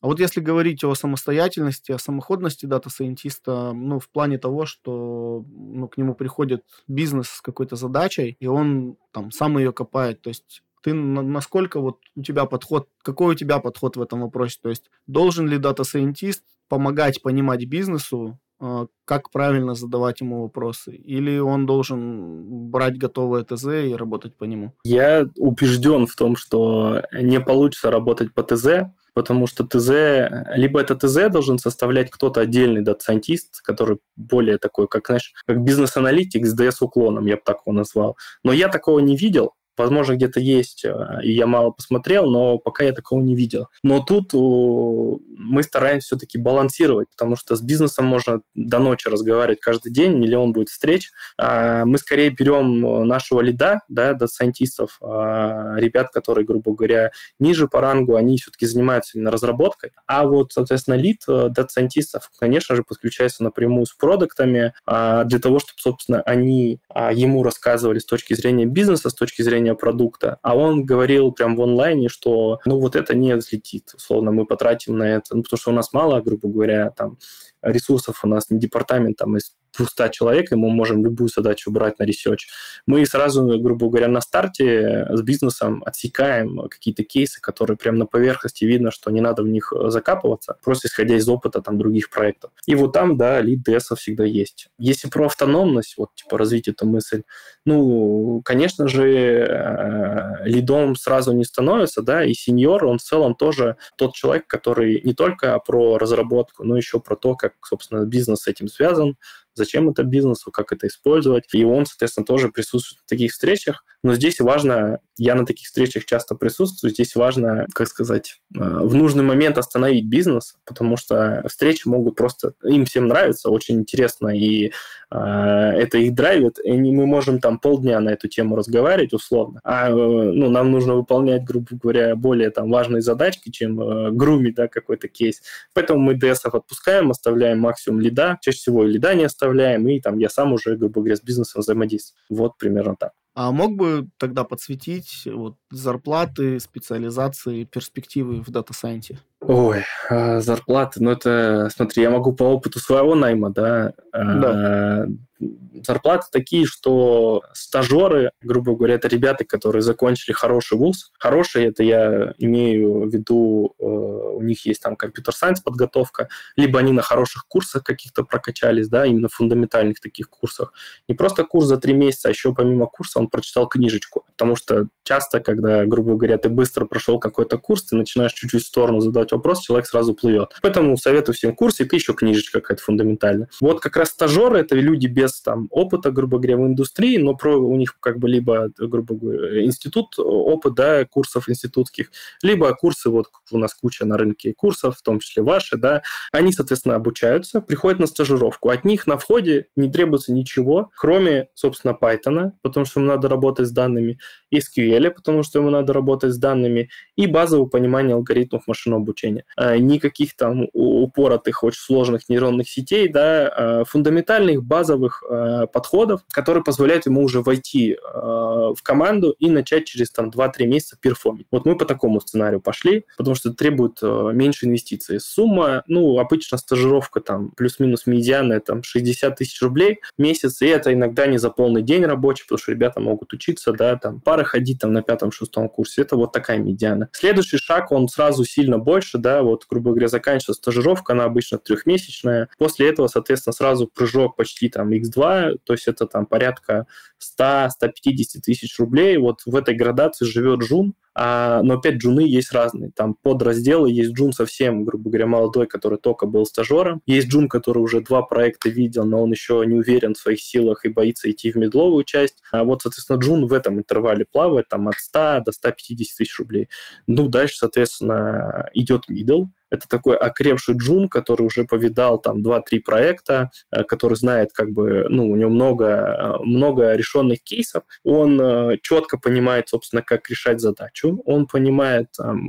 А вот если говорить о самостоятельности, о самоходности дата-сайентиста, ну, в плане того, что ну, к нему приходит бизнес с какой-то задачей, и он там сам ее копает, то есть ты насколько вот у тебя подход, какой у тебя подход в этом вопросе? То есть должен ли дата-сайентист помогать понимать бизнесу, а, как правильно задавать ему вопросы? Или он должен брать готовое ТЗ и работать по нему? Я убежден в том, что не получится работать по ТЗ, потому что ТЗ, либо это ТЗ должен составлять кто-то отдельный дата-сайентист, который более такой, как, знаешь, как бизнес-аналитик с DS-уклоном, я бы так его назвал. Но я такого не видел, Возможно, где-то есть, э, и я мало посмотрел, но пока я такого не видел. Но тут мы стараемся все-таки балансировать, потому что с бизнесом можно до ночи разговаривать каждый день, миллион будет встреч. А мы скорее берем нашего лида, да, дата-сайентистов, а ребят, которые, грубо говоря, ниже по рангу, они все-таки занимаются именно разработкой. А вот, соответственно, лид э, дата-сайентистов, конечно же, подключается напрямую с продуктами а, для того, чтобы, собственно, они ему рассказывали с точки зрения бизнеса, с точки зрения продукта, а он говорил прям в онлайне, что ну вот это не взлетит, условно, мы потратим на это, ну, потому что у нас мало, грубо говоря, там ресурсов у нас не департамент там из 200 человек, и мы можем любую задачу брать на research. Мы сразу, грубо говоря, на старте с бизнесом отсекаем какие-то кейсы, которые прям на поверхности видно, что не надо в них закапываться, просто исходя из опыта там других проектов. И вот там, да, лид DS всегда есть. Если про автономность, вот типа развить эту мысль, ну, конечно же, э, лидом сразу не становится, да, и сеньор, он в целом тоже тот человек, который не только про разработку, но еще про то, как, собственно, бизнес с этим связан, зачем это бизнесу, как это использовать. И он, соответственно, тоже присутствует в таких встречах. Но здесь важно, я на таких встречах часто присутствую, здесь важно, как сказать, э, в нужный момент остановить бизнес, потому что встречи могут просто, им всем нравится, очень интересно, и э, это их драйвит, и мы можем там полдня на эту тему разговаривать условно, а э, ну, нам нужно выполнять, грубо говоря, более там важные задачки, чем э, грумить, да, какой-то кейс. Поэтому мы DS ов отпускаем, оставляем максимум лида, чаще всего и лида не оставляем, и там я сам уже, грубо говоря, с бизнесом взаимодействую. Вот примерно так. А мог бы тогда подсветить вот, зарплаты, специализации, перспективы в data science е? Ой, а, зарплаты, ну это, смотри, я могу по опыту своего найма, да, да. А, зарплаты такие, что стажеры, грубо говоря, это ребята, которые закончили хороший вуз. Хороший, это я имею в виду, э, у них есть там computer science подготовка, либо они на хороших курсах каких-то прокачались, да, именно фундаментальных таких курсах. Не просто курс за три месяца, а еще помимо курса он прочитал книжечку. Потому что часто, когда, грубо говоря, ты быстро прошел какой-то курс, ты начинаешь чуть-чуть в сторону задавать вопрос, человек сразу плывет. Поэтому советую всем курсе, ты еще книжечка какая-то фундаментальная. Вот как раз стажеры — это люди без там опыта, грубо говоря, в индустрии, но про, у них как бы либо, грубо говоря, институт, опыт, да, курсов институтских, либо курсы, вот у нас куча на рынке курсов, в том числе ваши, да, они, соответственно, обучаются, приходят на стажировку. От них на входе не требуется ничего, кроме, собственно, Python, потому что им надо работать с данными, SQL, потому что ему надо работать с данными, и базовое понимание алгоритмов машинного обучения. А, никаких там упоротых, очень сложных нейронных сетей, да, а, фундаментальных базовых а, подходов, которые позволяют ему уже войти в команду и начать через там 2-3 месяца перформить. Вот мы по такому сценарию пошли, потому что требует меньше инвестиций. Сумма, ну, обычно стажировка там плюс-минус медианная, там 60 тысяч рублей в месяц, и это иногда не за полный день рабочий, потому что ребята могут учиться, да, там пара ходить там на пятом-шестом курсе. Это вот такая медиана. Следующий шаг, он сразу сильно больше, да, вот, грубо говоря, заканчивается стажировка, она обычно трехмесячная. После этого, соответственно, сразу прыжок почти там x2, то есть это там порядка 100-150 тысяч рублей. Вот в этой градации живет Джун, а, но опять джуны есть разные. Там подразделы, есть джун совсем, грубо говоря, молодой, который только был стажером. Есть джун, который уже два проекта видел, но он еще не уверен в своих силах и боится идти в медловую часть. А вот, соответственно, джун в этом интервале плавает там от 100 до 150 тысяч рублей. Ну, дальше, соответственно, идет middle, это такой окрепший джун, который уже повидал там 2-3 проекта, э, который знает как бы, ну, у него много, э, много решенных кейсов. Он э, четко понимает, собственно, как решать задачу. Он понимает, там,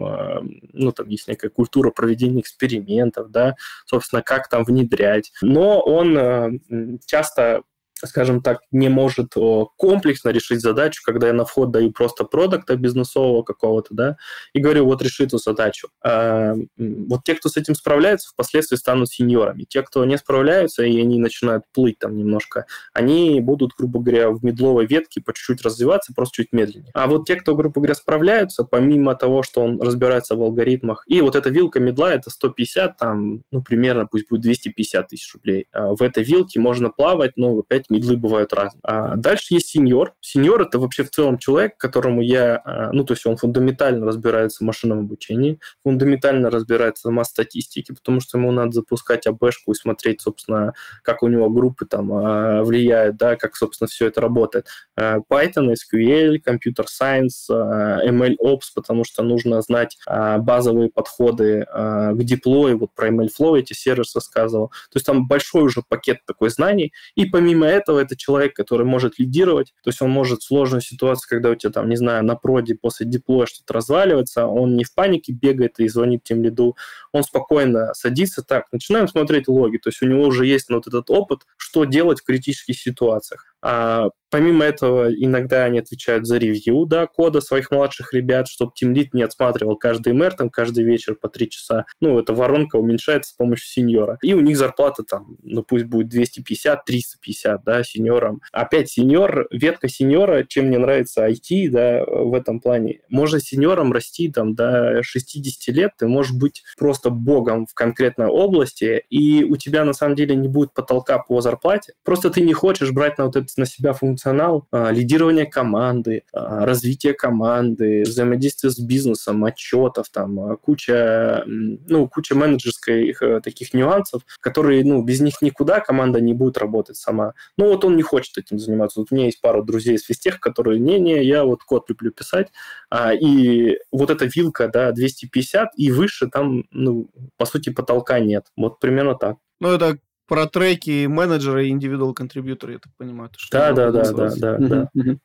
ну, там есть некая культура проведения экспериментов, да, собственно, как там внедрять. Но он часто скажем так, не может комплексно решить задачу, когда я на вход даю просто продукта бизнесового какого-то, да, и говорю, вот реши эту задачу. А, вот те, кто с этим справляется, впоследствии станут сеньорами. Те, кто не справляются, и они начинают плыть там немножко, они будут, грубо говоря, в медловой ветке по чуть-чуть развиваться, просто чуть медленнее. А вот те, кто, грубо говоря, справляются, помимо того, что он разбирается в алгоритмах, и вот эта вилка медла, это 150, там, ну, примерно, пусть будет 250 тысяч рублей. А в этой вилке можно плавать, но опять вот медлы бывают разные. А дальше есть сеньор. Сеньор – это вообще в целом человек, которому я, а, ну, то есть он фундаментально разбирается в машинном обучении, фундаментально разбирается в масс-статистике, потому что ему надо запускать АБшку и смотреть, собственно, как у него группы там а, влияют, да, как, собственно, все это работает. Python, SQL, Computer Science, ML Ops, потому что нужно знать базовые подходы к деплою, вот про ML Flow эти сервисы рассказывал. То есть там большой уже пакет такой знаний. И помимо этого, это человек, который может лидировать. То есть он может в сложную ситуацию, когда у тебя там, не знаю, на проде после диплоя что-то разваливается, он не в панике бегает и звонит тем лиду. Он спокойно садится. Так, начинаем смотреть логи. То есть у него уже есть вот этот опыт, что делать в критических ситуациях. А помимо этого, иногда они отвечают за ревью да, кода своих младших ребят, чтобы тимлит не отсматривал каждый мэр там каждый вечер по три часа. Ну, эта воронка уменьшается с помощью сеньора. И у них зарплата там, ну, пусть будет 250-350, да, сеньорам. Опять сеньор, ветка сеньора, чем мне нравится IT, да, в этом плане. Можно сеньором расти там до 60 лет, ты можешь быть просто богом в конкретной области, и у тебя на самом деле не будет потолка по зарплате. Просто ты не хочешь брать на вот это на себя функционал а, лидирования команды, а, развития команды, взаимодействия с бизнесом, отчетов, там а, куча, ну, куча менеджерских э, таких нюансов, которые, ну, без них никуда команда не будет работать сама. Ну, вот он не хочет этим заниматься. Вот у меня есть пара друзей из физтех, которые, не-не, я вот код люблю писать, а, и вот эта вилка, да, 250 и выше, там, ну, по сути, потолка нет. Вот примерно так. Ну, это про треки менеджера и индивидуал контрибьютора, я так понимаю. Что да, да, да, да, да, да.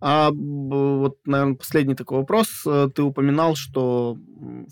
А вот, наверное, последний такой вопрос. Э, ты упоминал, что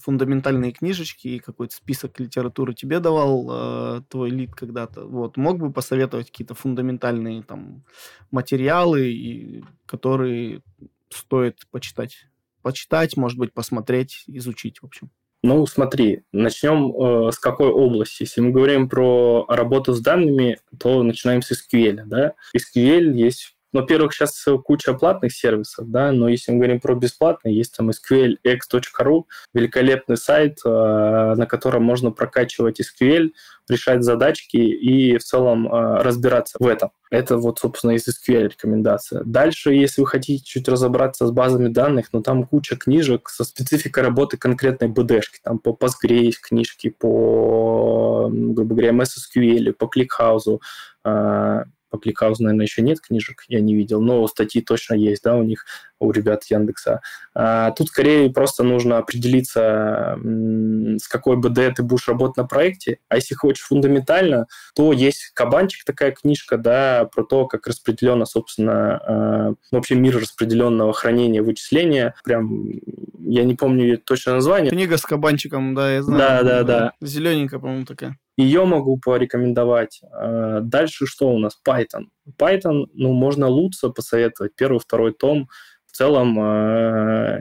фундаментальные книжечки и какой-то список литературы тебе давал э, твой лид когда-то. Вот, мог бы посоветовать какие-то фундаментальные там материалы, и, которые стоит почитать? Почитать, может быть, посмотреть, изучить, в общем. Ну, смотри, начнем э, с какой области. Если мы говорим про работу с данными, то начинаем с SQL. Да? SQL есть во-первых, сейчас куча платных сервисов, да, но если мы говорим про бесплатные, есть там sqlx.ru, великолепный сайт, э, на котором можно прокачивать SQL, решать задачки и в целом э, разбираться в этом. Это вот, собственно, из SQL рекомендация. Дальше, если вы хотите чуть разобраться с базами данных, ну, там куча книжек со спецификой работы конкретной БДшки. Там по Postgre книжки, по, грубо говоря, MSSQL, по ClickHouse, э, по Кликхаузу, наверное, еще нет книжек, я не видел, но статьи точно есть, да, у них, у ребят Яндекса. А, тут скорее просто нужно определиться, с какой БД ты будешь работать на проекте, а если хочешь фундаментально, то есть Кабанчик такая книжка, да, про то, как распределено, собственно, а, вообще мир распределенного хранения вычисления, прям я не помню точно название. Книга с кабанчиком, да, я знаю. Да, да, да. Зелененькая, по-моему, такая. Ее могу порекомендовать. А, дальше что у нас? Python. Python, ну, можно лучше посоветовать. Первый, второй том. В целом, а,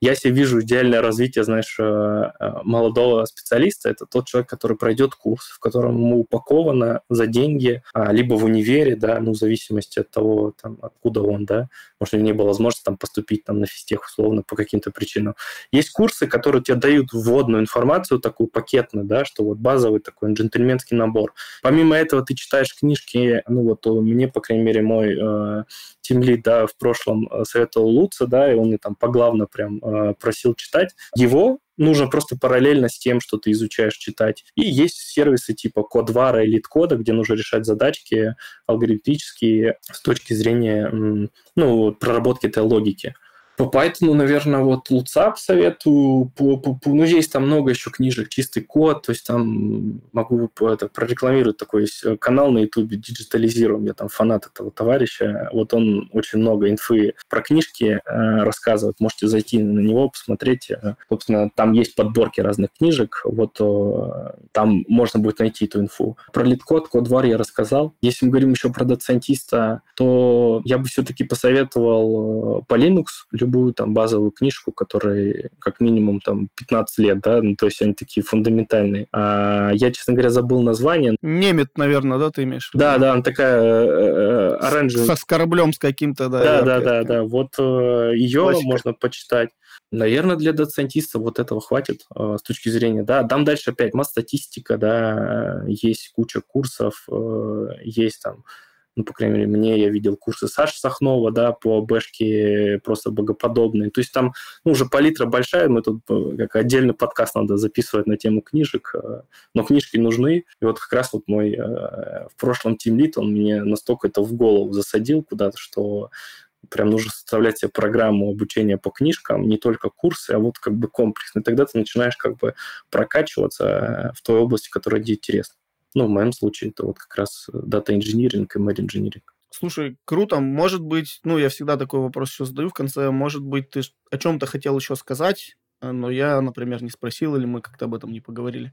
я себе вижу идеальное развитие, знаешь, э, э, молодого специалиста. Это тот человек, который пройдет курс, в котором ему упаковано за деньги, а, либо в универе, да, ну, в зависимости от того, там, откуда он, да, может, у него не было возможности там поступить там на физтех условно по каким-то причинам. Есть курсы, которые тебе дают вводную информацию, такую пакетную, да, что вот базовый такой джентльменский набор. Помимо этого ты читаешь книжки, ну, вот мне, по крайней мере, мой э, тимлид, да, в прошлом э, советовал Луца, да, и он мне там поглавно прям Э, просил читать. Его нужно просто параллельно с тем, что ты изучаешь читать. И есть сервисы типа Кодвара и Литкода, где нужно решать задачки алгоритмические с точки зрения ну, проработки этой логики. По Python, наверное, вот Луцап советую. По, по, по, ну, здесь там много еще книжек, чистый код, то есть там могу это, прорекламировать такой э, канал на YouTube Digitalizirum, я там фанат этого товарища. Вот он очень много инфы про книжки э, рассказывает. Можете зайти на него, посмотреть. Э, собственно, там есть подборки разных книжек, вот э, там можно будет найти эту инфу. Про LeetCode, Codewars я рассказал. Если мы говорим еще про дата-сайентиста, то я бы все-таки посоветовал э, по Linux любую там базовую книжку, которая как минимум там 15 лет, да, ну, то есть они такие фундаментальные. А я, честно говоря, забыл название. Nemeth, наверное, да, ты имеешь? Да, да, она такая э, э, оранжевая. Со, с кораблем с каким-то, да. Да, да, да, да. Вот э, ее Классика. можно почитать. Наверное, для доцентиста вот этого хватит э, с точки зрения, да. Там дальше опять масс-статистика, да, есть куча курсов, э, есть там ну, по крайней мере, мне, я видел курсы Саши Сахнова, да, по бэшке просто богоподобные. То есть там ну, уже палитра большая, мы тут э, как отдельный подкаст надо записывать на тему книжек, э, но книжки нужны. И вот как раз вот мой э, в прошлом тимлит, он мне настолько это в голову засадил куда-то, что прям нужно составлять себе программу обучения по книжкам, не только курсы, а вот как бы комплексно. И тогда ты начинаешь как бы прокачиваться в той области, которая тебе интересна. Ну, в моем случае это вот как раз дата инжиниринг и мэр инжиниринг. Слушай, круто. Может быть, ну, я всегда такой вопрос еще задаю в конце. Может быть, ты о чем-то хотел еще сказать, но я, например, не спросил, или мы как-то об этом не поговорили.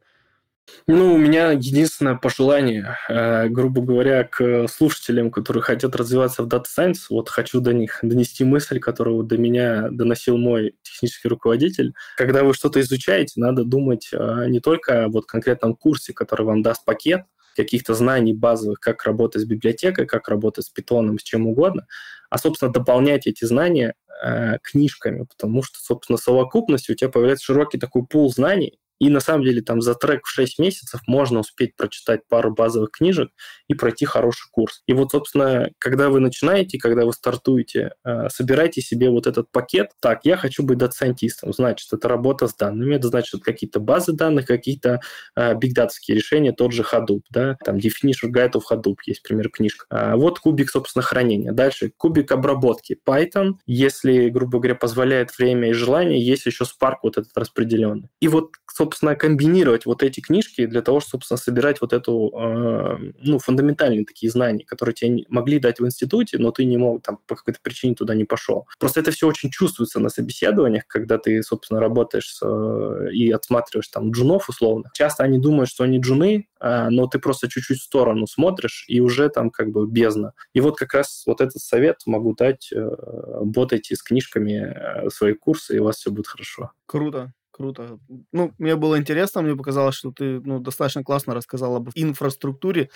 Ну, у меня единственное пожелание, э, грубо говоря, к слушателям, которые хотят развиваться в Data Science, вот хочу до них донести мысль, которую до меня доносил мой технический руководитель. Когда вы что-то изучаете, надо думать э, не только о вот конкретном курсе, который вам даст пакет, каких-то знаний базовых, как работать с библиотекой, как работать с питоном, с чем угодно, а, собственно, дополнять эти знания э, книжками, потому что, собственно, совокупностью у тебя появляется широкий такой пул знаний, и на самом деле там за трек в 6 месяцев можно успеть прочитать пару базовых книжек и пройти хороший курс. И вот, собственно, когда вы начинаете, когда вы стартуете, э, собирайте себе вот этот пакет. Так, я хочу быть дата-сайентистом. Значит, это работа с данными, это значит какие-то базы данных, какие-то э, бигдатские решения, тот же Hadoop, да, там Definition Guide of Hadoop есть, пример, книжка. А вот кубик, собственно, хранения. Дальше кубик обработки. Python, если, грубо говоря, позволяет время и желание, есть еще Spark вот этот распределенный. И вот, собственно, собственно, комбинировать вот эти книжки для того, чтобы, собственно, собирать вот эту, э, ну, фундаментальные такие знания, которые тебе могли дать в институте, но ты не мог, там, по какой-то причине туда не пошел. Просто это все очень чувствуется на собеседованиях, когда ты, собственно, работаешь с, э, и отсматриваешь там джунов условно. Часто они думают, что они джуны, э, но ты просто чуть-чуть в сторону смотришь, и уже там как бы бездна. И вот как раз вот этот совет могу дать, э, работайте с книжками э, свои курсы, и у вас все будет хорошо. Круто. Круто. Ну, мне было интересно, мне показалось, что ты ну, достаточно классно рассказал об инфраструктуре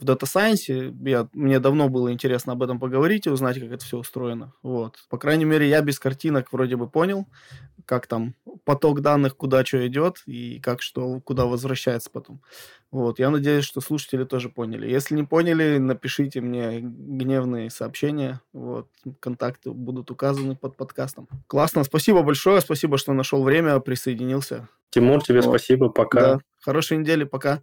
в Data Science. Я, мне давно было интересно об этом поговорить и узнать, как это все устроено. Вот. По крайней мере, я без картинок вроде бы понял, как там поток данных, куда что идет и как что, куда возвращается потом. Вот. Я надеюсь, что слушатели тоже поняли. Если не поняли, напишите мне гневные сообщения. Вот. Контакты будут указаны под подкастом. Классно. Спасибо большое. Спасибо, что нашел время, присоединился. Тимур, тебе вот. спасибо. Пока. Да. Хорошей недели. Пока.